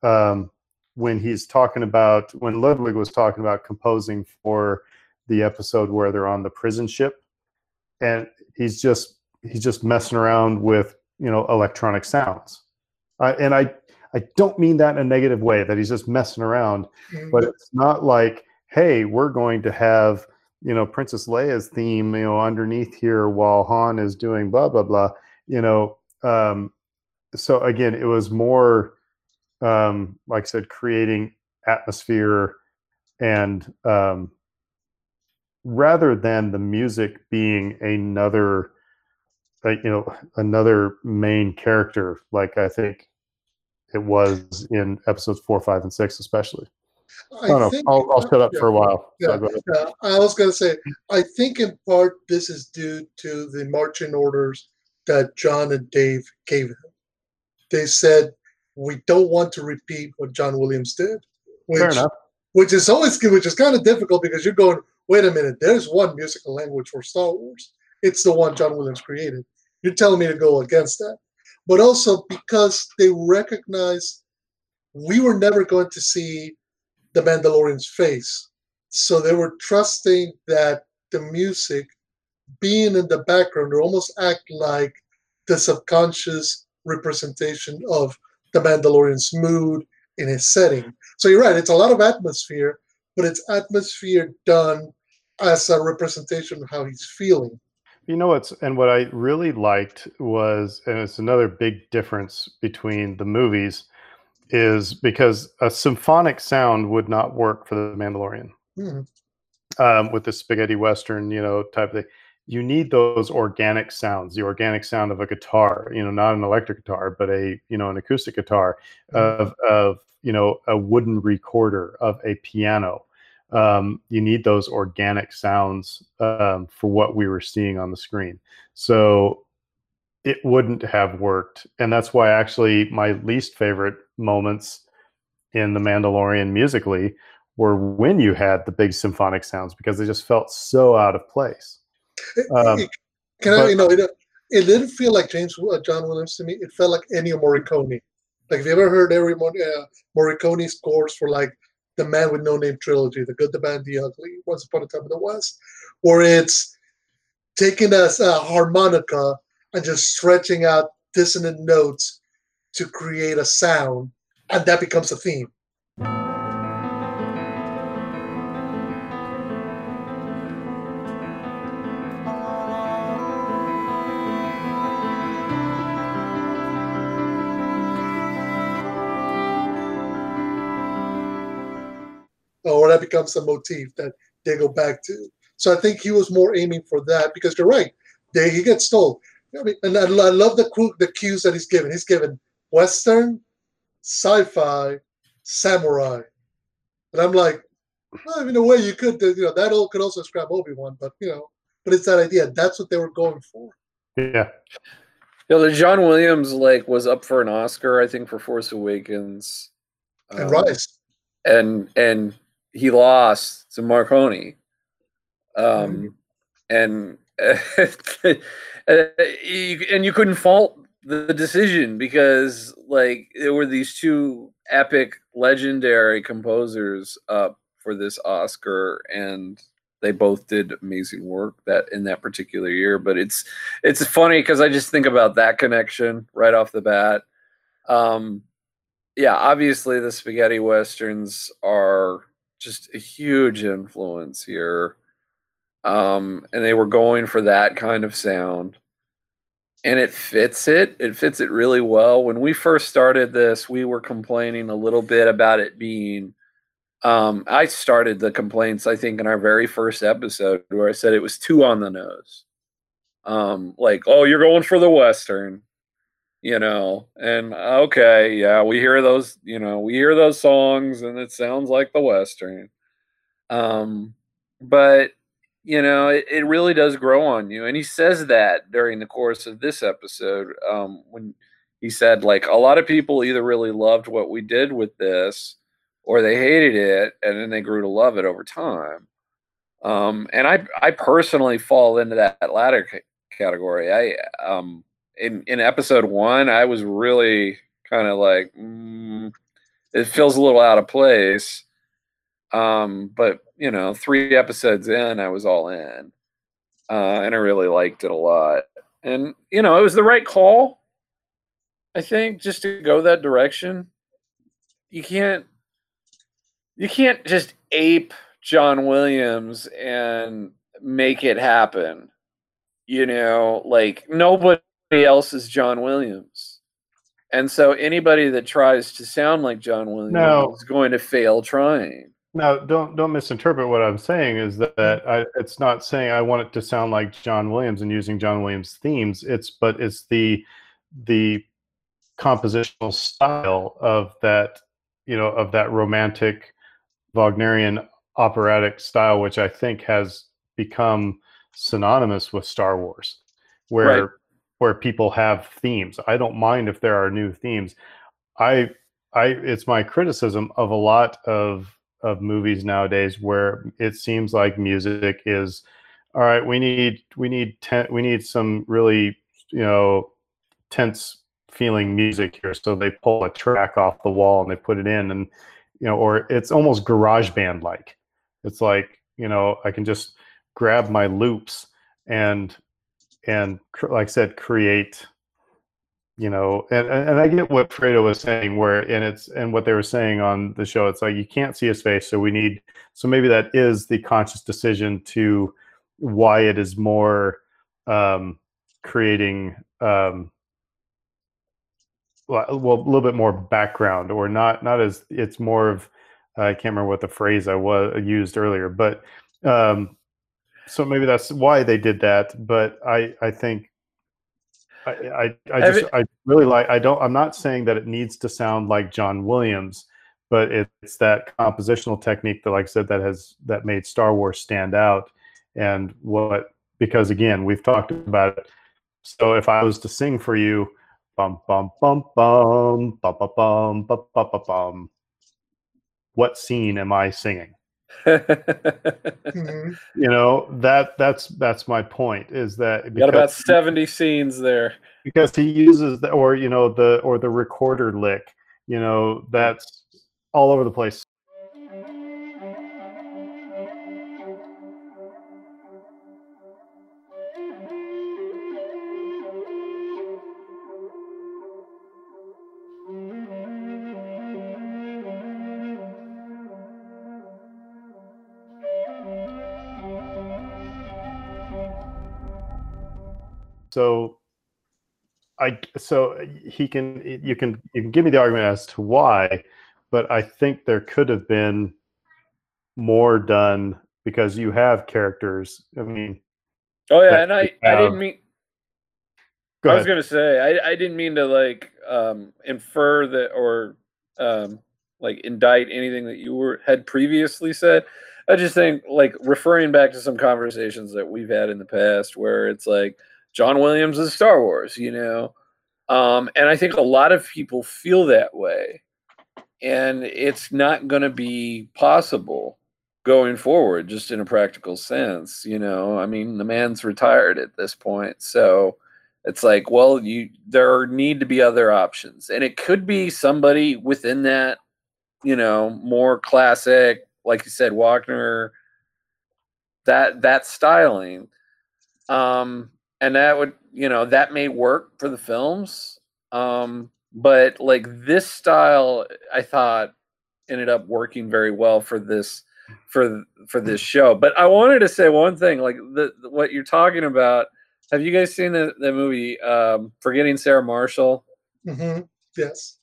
Um, when he's talking about when Ludwig was talking about composing for the episode where they're on the prison ship, and he's just he's just messing around with you know electronic sounds, uh, and I I don't mean that in a negative way that he's just messing around, but it's not like hey we're going to have you know Princess Leia's theme you know underneath here while Han is doing blah blah blah you know um, so again it was more um, like I said, creating atmosphere and um, rather than the music being another, like, you know, another main character, like I think it was in episodes four, five, and six, especially. I, know. think- I'll, I'll shut up for a while. Yeah, yeah, I was going to say, I think in part this is due to the marching orders that John and Dave gave him. They said, we don't want to repeat what John Williams did. Which, Fair enough. Which is always which is kind of difficult because you're going, wait a minute, there's one musical language for Star Wars. It's the one John Williams created. You're telling me to go against that. But also because they recognize we were never going to see the Mandalorian's face. So they were trusting that the music being in the background would almost act like the subconscious representation of the Mandalorian's mood in his setting. So you're right, it's a lot of atmosphere, but it's atmosphere done as a representation of how he's feeling. You know what's and what I really liked was, and it's another big difference between the movies, is because a symphonic sound would not work for the Mandalorian Mhm. um, with the spaghetti western, you know, type of thing. You need those organic sounds, the organic sound of a guitar, you know, not an electric guitar, but a you know an acoustic guitar, of of you know a wooden recorder, of a piano. Um, you need those organic sounds um, for what we were seeing on the screen. So it wouldn't have worked, and that's why actually my least favorite moments in the Mandalorian musically were when you had the big symphonic sounds because they just felt so out of place. Um, Can I, but- you know, it, it didn't feel like James uh, John Williams to me. It felt like Ennio Morricone. Like, have you ever heard every uh, Morricone scores for like the Man with No Name trilogy, The Good, the Bad, the Ugly, Once Upon a Time in the West, where it's taking a, a harmonica and just stretching out dissonant notes to create a sound, and that becomes a theme. or that becomes a motif that they go back to. So I think he was more aiming for that because you're right. They, he gets told. I mean, and I, I love the cu- the cues that he's given. He's given Western, sci-fi, samurai, and I'm like, well, in a way, you could, you know, that all could also describe Obi Wan, but you know, but it's that idea. That's what they were going for. yeah, You know, the John Williams like was up for an Oscar, I think, for Force Awakens. And Um, Rise, and and he lost to Morricone. Um, and uh, and you couldn't fault the decision because like there were these two epic, legendary composers up for this Oscar, and they both did amazing work that in that particular year. But it's it's funny because I just think about that connection right off the bat. Um, yeah, obviously the spaghetti westerns are just a huge influence here. Um, and they were going for that kind of sound. And it fits it. It fits it really well. When we first started this, we were complaining a little bit about it being um, I started the complaints, I think, in our very first episode where I said it was too on the nose. Um, like, oh, you're going for the Western, you know, and okay, yeah, we hear those, you know, we hear those songs and it sounds like the Western. Um, but you know, it, it really does grow on you. And he says that during the course of this episode, um, when he said, like, a lot of people either really loved what we did with this or they hated it and then they grew to love it over time. Um, and I, I personally fall into that, latter c- category. I, um, in, in episode one, I was really kind of like, mm, it feels a little out of place. Um, but you know, three episodes in, I was all in, uh, and I really liked it a lot. And you know, it was the right call. I think just to go that direction. You can't, you can't just ape John Williams and make it happen. You know, like nobody else is John Williams. And so anybody that tries to sound like John Williams No. is going to fail trying. Now, don't don't misinterpret what I'm saying. Is that hmm. I, it's not saying I want it to sound like John Williams and using John Williams themes. It's but it's the the compositional style of that you know of that romantic Wagnerian operatic style, which I think has become synonymous with Star Wars, where Right. where people have themes. I don't mind if there are new themes. I I it's my criticism of a lot of of movies nowadays where it seems like music is all right we need we need ten, we need some really you know tense feeling music here. So they pull a track off the wall and they put it in and you know or it's almost garage band like it's like you know i can just grab my loops and and like i said create you know and, and i get what fredo was saying where and it's and what they were saying on the show it's like you can't see his face so we need so maybe that is the conscious decision to why it is more um creating um well well, a little bit more background or not not as it's more of i can't remember what the phrase i was used earlier but um so maybe that's why they did that but i i think I, I, I just I really like I don't I'm not saying that it needs to sound like John Williams, but it's that compositional technique that like I said that has that made Star Wars stand out and what because again we've talked about it. So if I was to sing for you, bum bum bum bum bum bum bum bum bum bum bum, what scene am I singing? Mhm. You know that that's that's my point is that Got about 70 scenes there. because he uses the or you know the or the recorder lick you know that's all over the place so i so he can you can you can give me the argument as to why but i think there could have been more done because you have characters i mean Oh yeah, and I you I didn't mean I was gonna say I I didn't mean to like um infer that or um like indict anything that you were had previously said. I just think like referring back to some conversations that we've had in the past where it's like John Williams is Star Wars, you know. Um and I think a lot of people feel that way. And it's not gonna be possible going forward just in a practical sense you know i mean the man's retired at this point so it's like well you there need to be other options and it could be somebody within that you know more classic like you said wagner that that styling um and that would you know that may work for the films um but like this style, I thought ended up working very well for this for for this show. But I wanted to say one thing, like the what you're talking about. Have you guys seen the, the movie um, Forgetting Sarah Marshall? mm-hmm. Yes.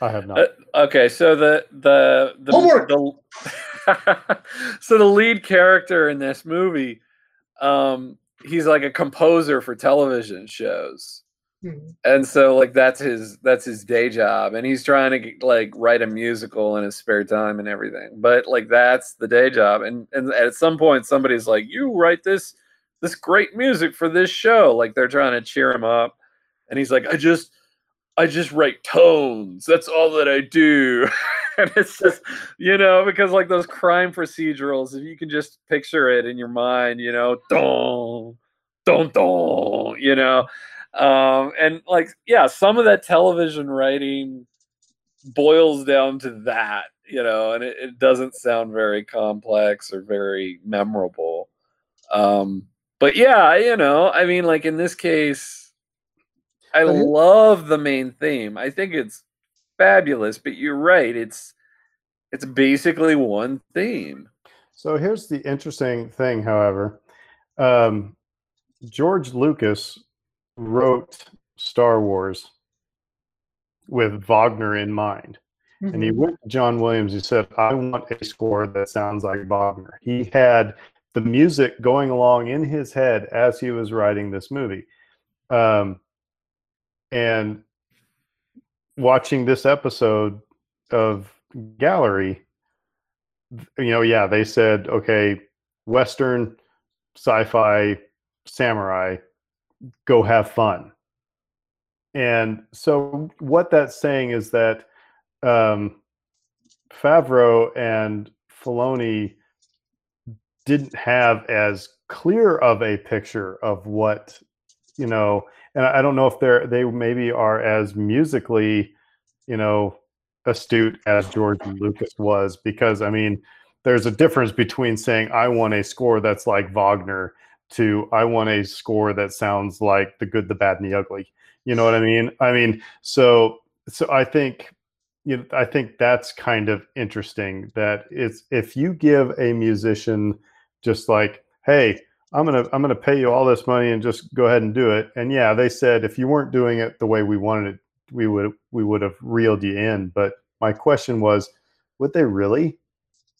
I have not. Uh, okay, so the the the, Homework! the so the lead character in this movie, um, he's like a composer for television shows, Mhm. and so like that's his that's his day job, and he's trying to get, like write a musical in his spare time and everything. But like that's the day job, and and at some point somebody's like, "You write this this great music for this show," like they're trying to cheer him up, and he's like, "I just." I just write tones. That's all that I do. and it's just, you know, because like those crime procedurals, if you can just picture it in your mind, you know, don, don, don, you know. Um, and like, yeah, some of that television writing boils down to that, you know, and it, it doesn't sound very complex or very memorable. Um, but yeah, you know, I mean, like in this case, I love the main theme. I think it's fabulous, but you're right. It's it's basically one theme. So here's the interesting thing, however. Um, George Lucas wrote Star Wars with Wagner in mind. And he Mhm. went to John Williams. He said, I want a score that sounds like Wagner. He had the music going along in his head as he was writing this movie. Um, and watching this episode of Gallery, you know, yeah, they said, okay, Western, sci fi, samurai, go have fun. And so, what that's saying is that um, Favreau and Filoni didn't have as clear of a picture of what you know, and I don't know if they're they maybe are as musically, you know, astute as George Lucas was because I mean, there's a difference between saying I want a score that's like Wagner to I want a score that sounds like the good, the bad, and the ugly. You know what I mean? I mean, so so I think you know, I think that's kind of interesting that it's if you give a musician just like, hey, I'm gonna I'm gonna pay you all this money and just go ahead and do it. And yeah, they said if you weren't doing it the way we wanted it, we would we would have reeled you in. But my question was, would they really?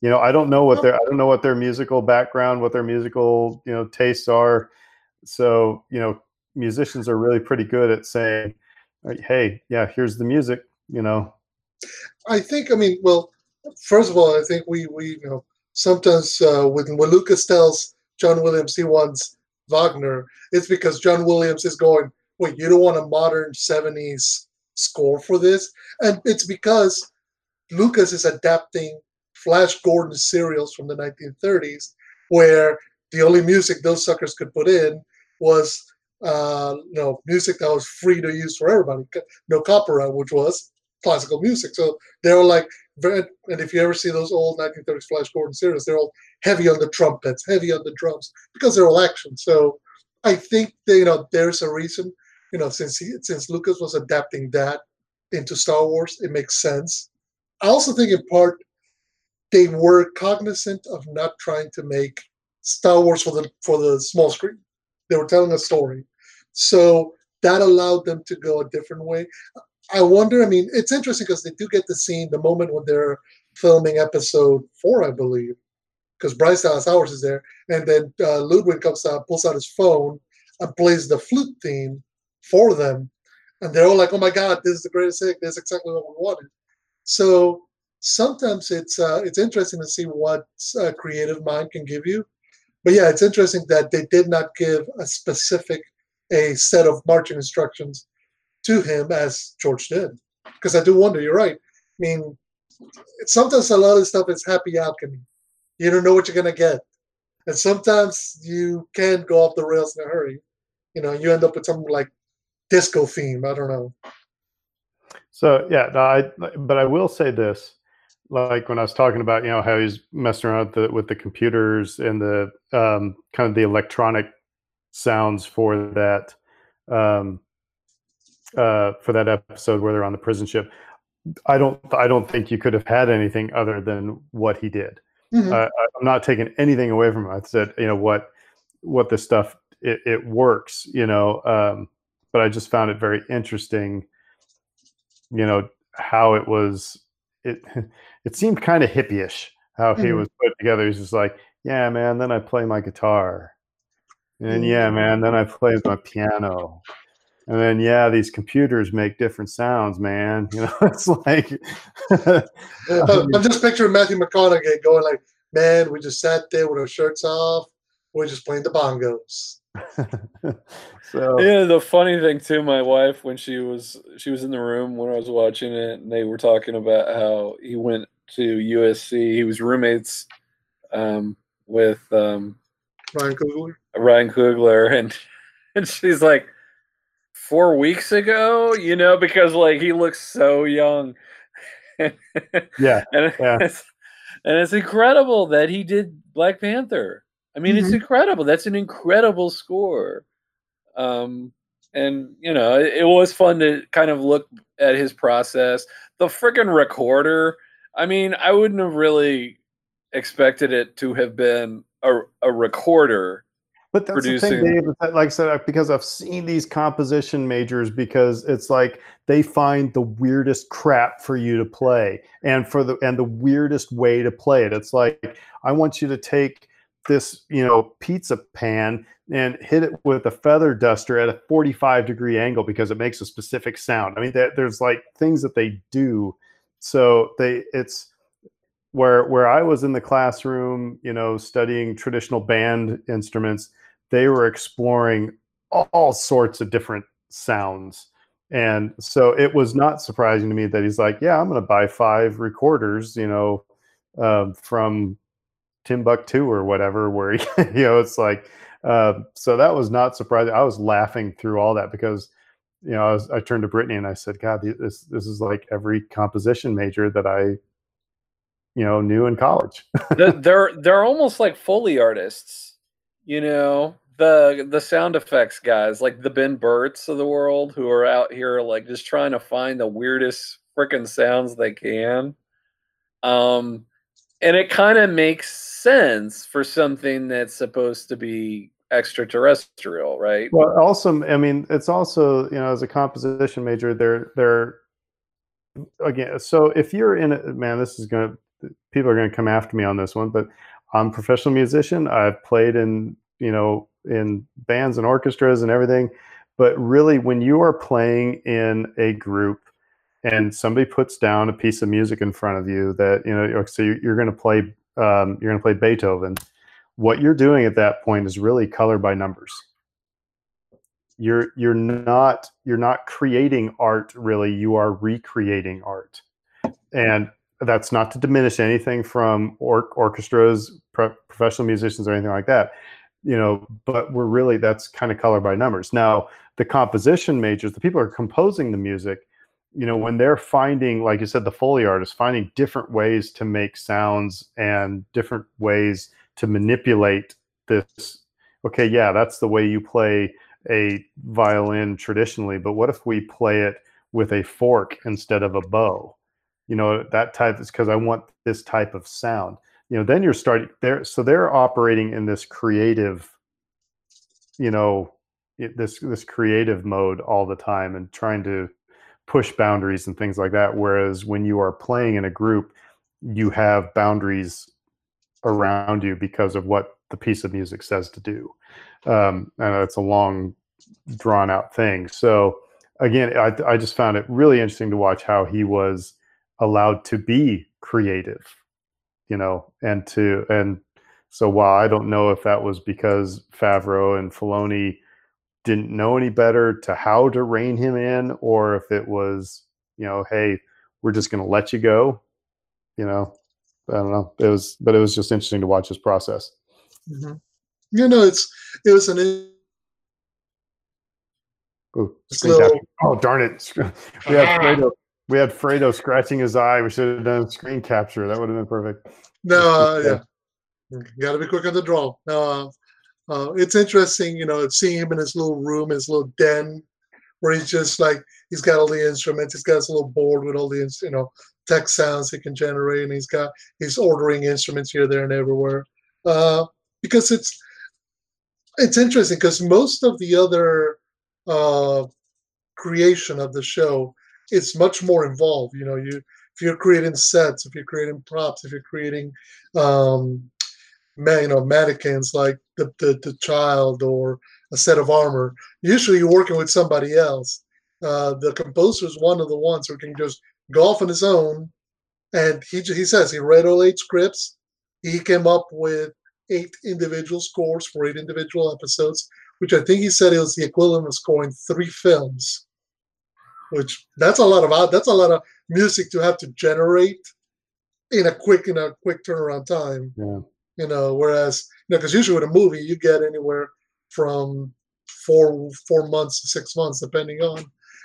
You know, I don't know what their I don't know what their musical background, what their musical you know tastes are. So you know, musicians are really pretty good at saying, "Hey, yeah, here's the music." You know, I think. I mean, well, first of all, I think we we you know sometimes uh, when when Lucas tells John Williams he wants Wagner, it's because John Williams is going, wait, you don't want a modern '70s score for this, and it's because Lucas is adapting Flash Gordon serials from the 1930s, where the only music those suckers could put in was uh, you know music that was free to use for everybody, no copyright, which was classical music. So they were like, and if you ever see those old 1930s Flash Gordon series, they're all heavy on the trumpets, heavy on the drums, because they're all action. So I think that, you know there's a reason, you know, since he, since Lucas was adapting that into Star Wars, it makes sense. I also think in part they were cognizant of not trying to make Star Wars for the for the small screen. They were telling a story, so that allowed them to go a different way. I wonder. I mean, it's interesting because they do get the scene the moment when they're filming episode four, I believe, because Bryce Dallas Howard is there, and then uh, Ludwig comes out, pulls out his phone, and plays the flute theme for them, and they're all like, "Oh my God, this is the greatest thing! This is exactly what we wanted." So sometimes it's uh, it's interesting to see what a creative mind can give you. But yeah, it's interesting that they did not give a specific a set of marching instructions to him as George did. Because I do wonder, you're right. I mean, sometimes a lot of stuff is happy alchemy. You don't know what you're gonna get. And sometimes you can go off the rails in a hurry. You know, you end up with something like disco theme. I don't know. So yeah, no, I but I will say this, like when I was talking about you know how he's messing around with the, with the computers and the um, kind of the electronic sounds for that. Um, uh, for that episode where they're on the prison ship. I don't I don't think you could have had anything other than what he did. Mhm. Uh, I- I'm not taking anything away from him. I said, you know what, what this stuff it, it works, you know. Um, but I just found it very interesting, you know, how it was. It it seemed kind of hippie-ish how he Mhm. was put together. He's just like, yeah, man. Then I play my guitar, and yeah, man. Then I play my piano. And then, yeah, these computers make different sounds, man. You know, it's like, I'm just picturing Matthew McConaughey going like, "Man, we just sat there with our shirts off. We're just playing the bongos." so Yeah, the funny thing too, my wife when she was she was in the room when I was watching it, and they were talking about how he went to USC. He was roommates um, with um, Ryan Coogler. Ryan Coogler, and and she's like, four weeks ago, you know, because like he looks so young. yeah, and Yeah. it's, and it's incredible that he did Black Panther. I mean, it's Mhm. incredible. That's an incredible score. Um, and you know, it, it was fun to kind of look at his process. The freaking recorder. I mean, I wouldn't have really expected it to have been a, a recorder. But that's the thing, Dave. that, Like I said, because I've seen these composition majors, because it's like they find the weirdest crap for you to play, and for the and the weirdest way to play it. It's like I want you to take this, you know, pizza pan and hit it with a feather duster at a 45 degree angle because it makes a specific sound. I mean, there- there's like things that they do. So they, it's where where I was in the classroom, you know, studying traditional band instruments, they were exploring all sorts of different sounds. And so it was not surprising to me that he's like, yeah, I'm going to buy five recorders, you know, um, from Timbuktu or whatever, where, you know, it's like, uh, so that was not surprising. I was laughing through all that because, you know, I, was, I turned to Brittany and I said, God, this, this is like every composition major that I, you know, knew in college. They're they're almost like foley artists, you know. The the sound effects guys, like the Ben Burtts of the world, who are out here like just trying to find the weirdest freaking sounds they can. Um, and it kind of makes sense for something that's supposed to be extraterrestrial, right? Well, also, I mean, it's also you know, as a composition major, they're they're again. So if you're in a man, this is gonna people are gonna come after me on this one, but I'm a professional musician. I've played in you know in bands and orchestras and everything, but really, when you are playing in a group and somebody puts down a piece of music in front of you that you know, so you're, going to play um, you're going to play Beethoven. What you're doing at that point is really color by numbers you're you're not you're not creating art really you are recreating art and that's not to diminish anything from or- orchestras pro- professional musicians or anything like that you know but we're really that's kind of color by numbers now the composition majors the people are composing the music you know when they're finding like you said the foley artists finding different ways to make sounds and different ways to manipulate this okay yeah that's the way you play a violin traditionally, but what if we play it with a fork instead of a bow? You know, that type is because I want this type of sound. You know, then you're starting there. So they're operating in this creative, you know, it- this this creative mode all the time and trying to push boundaries and things like that. Whereas when you are playing in a group, you have boundaries around you because of what the piece of music says to do. Um, know it's a long, drawn out thing. So again, I, I just found it really interesting to watch how he was allowed to be creative, you know, and to and so while I don't know if that was because Favreau and Filoni didn't know any better to how to rein him in, or if it was, you know, hey, we're just going to let you go, you know, I don't know. It was, but it was just interesting to watch this process. Mhm. You know, it's it was an Ooh, It's screen little- capture. Oh darn it! We Fredo. We had Fredo scratching his eye. We should have done screen capture. That would have been perfect. no, uh, yeah, got to be quick on the draw. Uh, uh, it's interesting, you know, seeing him in his little room, his little den, where he's just like he's got all the instruments. He's got his little board with all the you know text sounds he can generate, and he's got he's ordering instruments here, there, and everywhere. Uh, because it's it's interesting because most of the other uh, creation of the show it's much more involved. You know, you if you're creating sets, if you're creating props, if you're creating um, ma- you know mannequins like the, the the child or a set of armor, usually you're working with somebody else. Uh, the composer is one of the ones who can just go off on his own, and he he says he read all eight scripts. He came up with eight individual scores for eight individual episodes, which I think he said it was the equivalent of scoring three films. Which that's a lot of that's a lot of music to have to generate in a quick in a quick turnaround time. Yeah. You know, whereas you know, because usually with a movie you get anywhere from four four months to six months, depending on,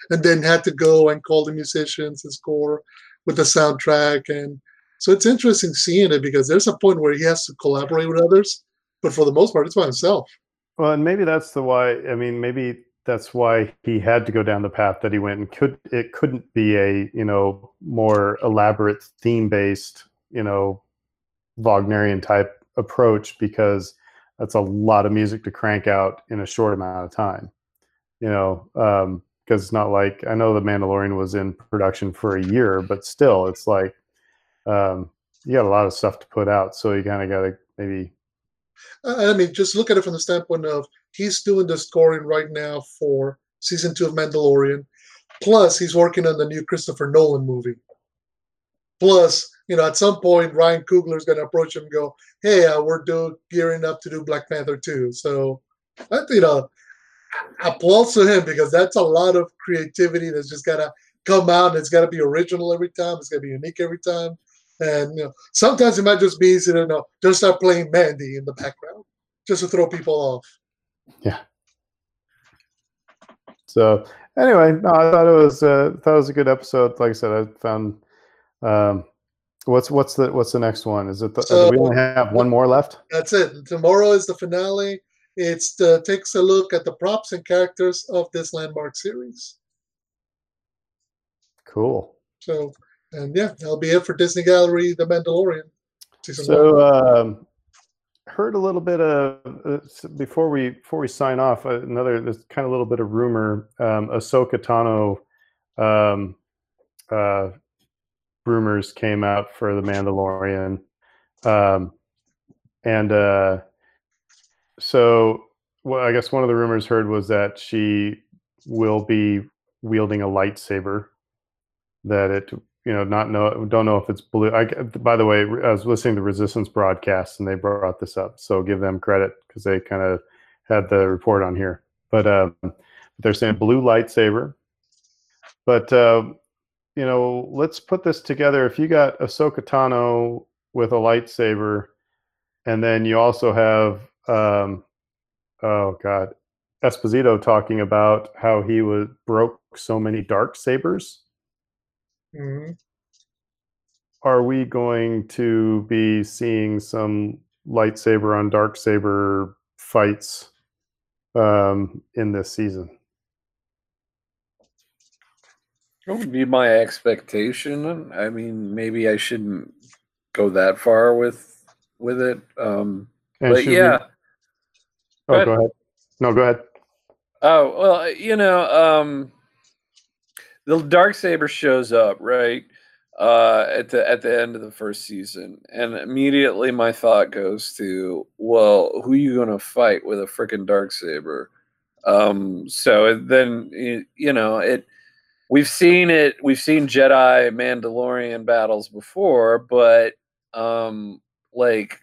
and then had to go and call the musicians and score with the soundtrack and so it's interesting seeing it because there's a point where he has to collaborate with others, but for the most part, it's by himself. Well, and maybe that's the why. I mean, maybe that's why he had to go down the path that he went, and could it couldn't be a you know more elaborate theme based you know Wagnerian type approach because that's a lot of music to crank out in a short amount of time. You know, because it's not like I know the Mandalorian was in production for a year, but still, it's like um, you got a lot of stuff to put out, so you kind of got to maybe I mean, just look at it from the standpoint of he's doing the scoring right now for season two of Mandalorian. Plus, he's working on the new Christopher Nolan movie. Plus, you know, at some point, Ryan Coogler is going to approach him and go, "Hey, uh, we're do, gearing up to do Black Panther 2. So, I, you know, applause to him because that's a lot of creativity that's just got to come out and it's got to be original every time. It's got to be unique every time. And you know, sometimes it might just be easy to you know just start playing Mandy in the background just to throw people off. Yeah. So anyway, no, I thought it was uh, thought it was a good episode. Like I said, I found um, what's what's the what's the next one? Is it the, So- we only have one more left? That's it. Tomorrow is the finale. It takes a look at the props and characters of this landmark series. Cool. So, and yeah, that'll be it for Disney Gallery, The Mandalorian. So um, heard a little bit of uh, before we before we sign off. Uh, another this kind of little bit of rumor. Um, Ahsoka Tano um, uh, rumors came out for the Mandalorian, um, and uh, so well, I guess one of the rumors heard was that she will be wielding a lightsaber. That it you know not know don't know if it's blue. I by the way i was listening to resistance broadcast and they brought this up so give them credit because they kind of had the report on here. But um, they're saying blue lightsaber. But uh, you know let's put this together. If you got Ahsoka Tano with a lightsaber and then you also have um, oh god esposito talking about how he was broke so many dark sabers Mhm. are we going to be seeing some lightsaber on dark saber fights um, in this season? That would be my expectation. I mean, maybe I shouldn't go that far with with it. Um, And but should we- yeah. oh, ahead. go ahead. No, go ahead. Oh well, you know, um, the dark saber shows up right uh, at the at the end of the first season, and immediately my thought goes to, well, who you gonna fight with a freaking dark saber? Um, so then you know it. We've seen it. We've seen Jedi Mandalorian battles before, but um, like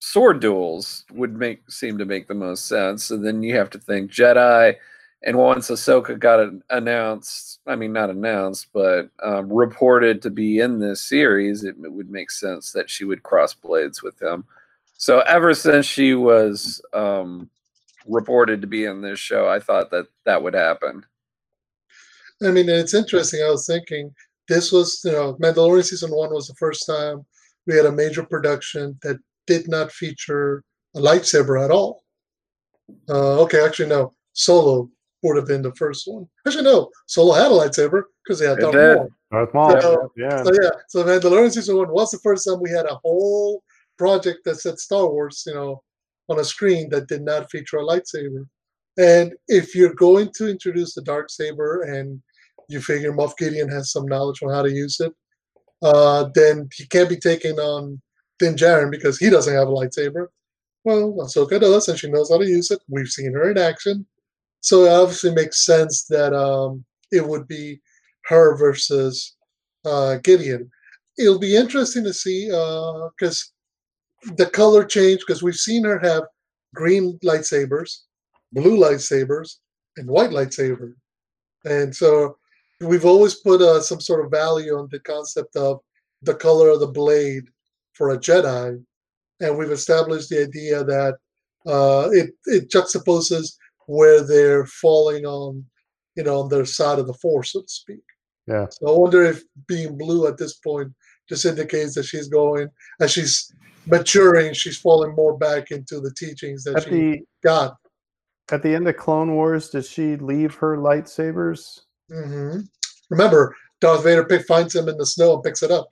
sword duels would make seem to make the most sense. And then you have to think Jedi. And once Ahsoka got announced, I mean not announced, but um, reported to be in this series, it, it would make sense that she would cross blades with him. So ever since she was um, reported to be in this show, I thought that that would happen. I mean, it's interesting. I was thinking this was, you know, Mandalorian season one was the first time we had a major production that did not feature a lightsaber at all. Uh, okay, actually, no. Solo would have been the first one. Actually, no, Solo had a lightsaber because they had It Darth. Maul. Darth Maul. So- yeah. So yeah, so Mandalorian season one was the first time we had a whole project that said Star Wars, you know, on a screen that did not feature a lightsaber. And if you're going to introduce the dark saber and you figure Moff Gideon has some knowledge on how to use it, uh, then he can't be taken on Din Djarin because he doesn't have a lightsaber. Well, Ahsoka does, and she knows how to use it. We've seen her in action, so it obviously makes sense that um, it would be her versus uh, Gideon. It'll be interesting to see because the color change because we've seen her have green lightsabers, blue lightsabers, and white lightsaber, and so we've always put uh, some sort of value on the concept of the color of the blade for a Jedi, and we've established the idea that uh, it it juxtaposes where they're falling on, you know, on their side of the force, so to speak. Yeah. So I wonder if being blue at this point just indicates that she's going as she's maturing, she's falling more back into the teachings that At she the got. at the end of Clone Wars, did she leave her lightsabers? hmm Remember, Darth Vader pick, finds him in the snow and picks it up.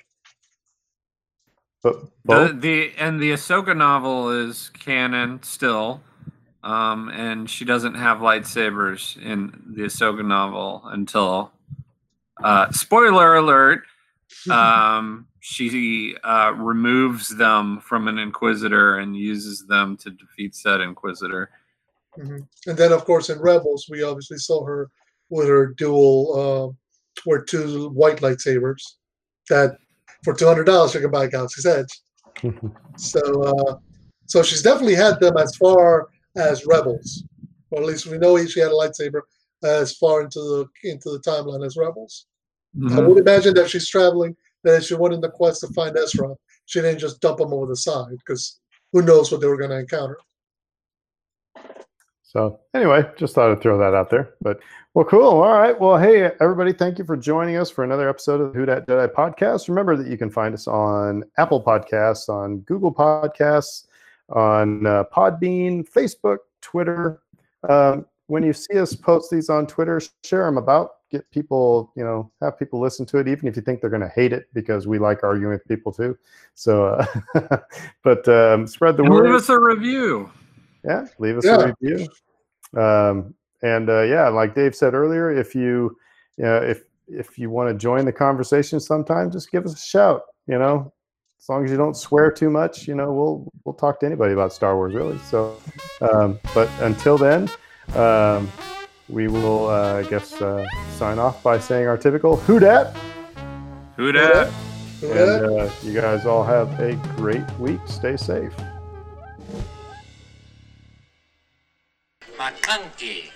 But The, the and the Ahsoka novel is canon still, um, and she doesn't have lightsabers in the Ahsoka novel until. Uh, spoiler alert! Um, she uh, removes them from an Inquisitor and uses them to defeat said Inquisitor. Mhm. And then, of course, in Rebels, we obviously saw her with her dual, uh, or two white lightsabers that for two hundred dollars you can buy a Galaxy's Edge. So, uh, so she's definitely had them as far as Rebels, or at least we know she had a lightsaber as far into the into the timeline as Rebels. I mm-hmm. would imagine that she's traveling, that she went in the quest to find Ezra. She didn't just dump him over the side because who knows what they were going to encounter. So anyway, just thought I'd throw that out there. But well, cool. All right. Well, hey everybody, thank you for joining us for another episode of the Who Dat Jedi podcast. Remember that you can find us on Apple Podcasts, on Google Podcasts, on uh, Podbean, Facebook, Twitter. Um, when you see us post these on Twitter, share them about. Get people, you know, have people listen to it, even if you think they're going to hate it, because we like arguing with people too. So, uh, but um, spread the And word leave us a review. yeah leave us Yeah. a review um, and uh, yeah like dave said earlier if you you know if if you want to join the conversation sometime just give us a shout you know as long as you don't swear too much you know we'll we'll talk to anybody about star wars really. So um, but until then um, we will uh, i guess uh, sign off by saying our typical who dat. Who dat? And uh, you guys all have a great week. Stay safe. McConkey.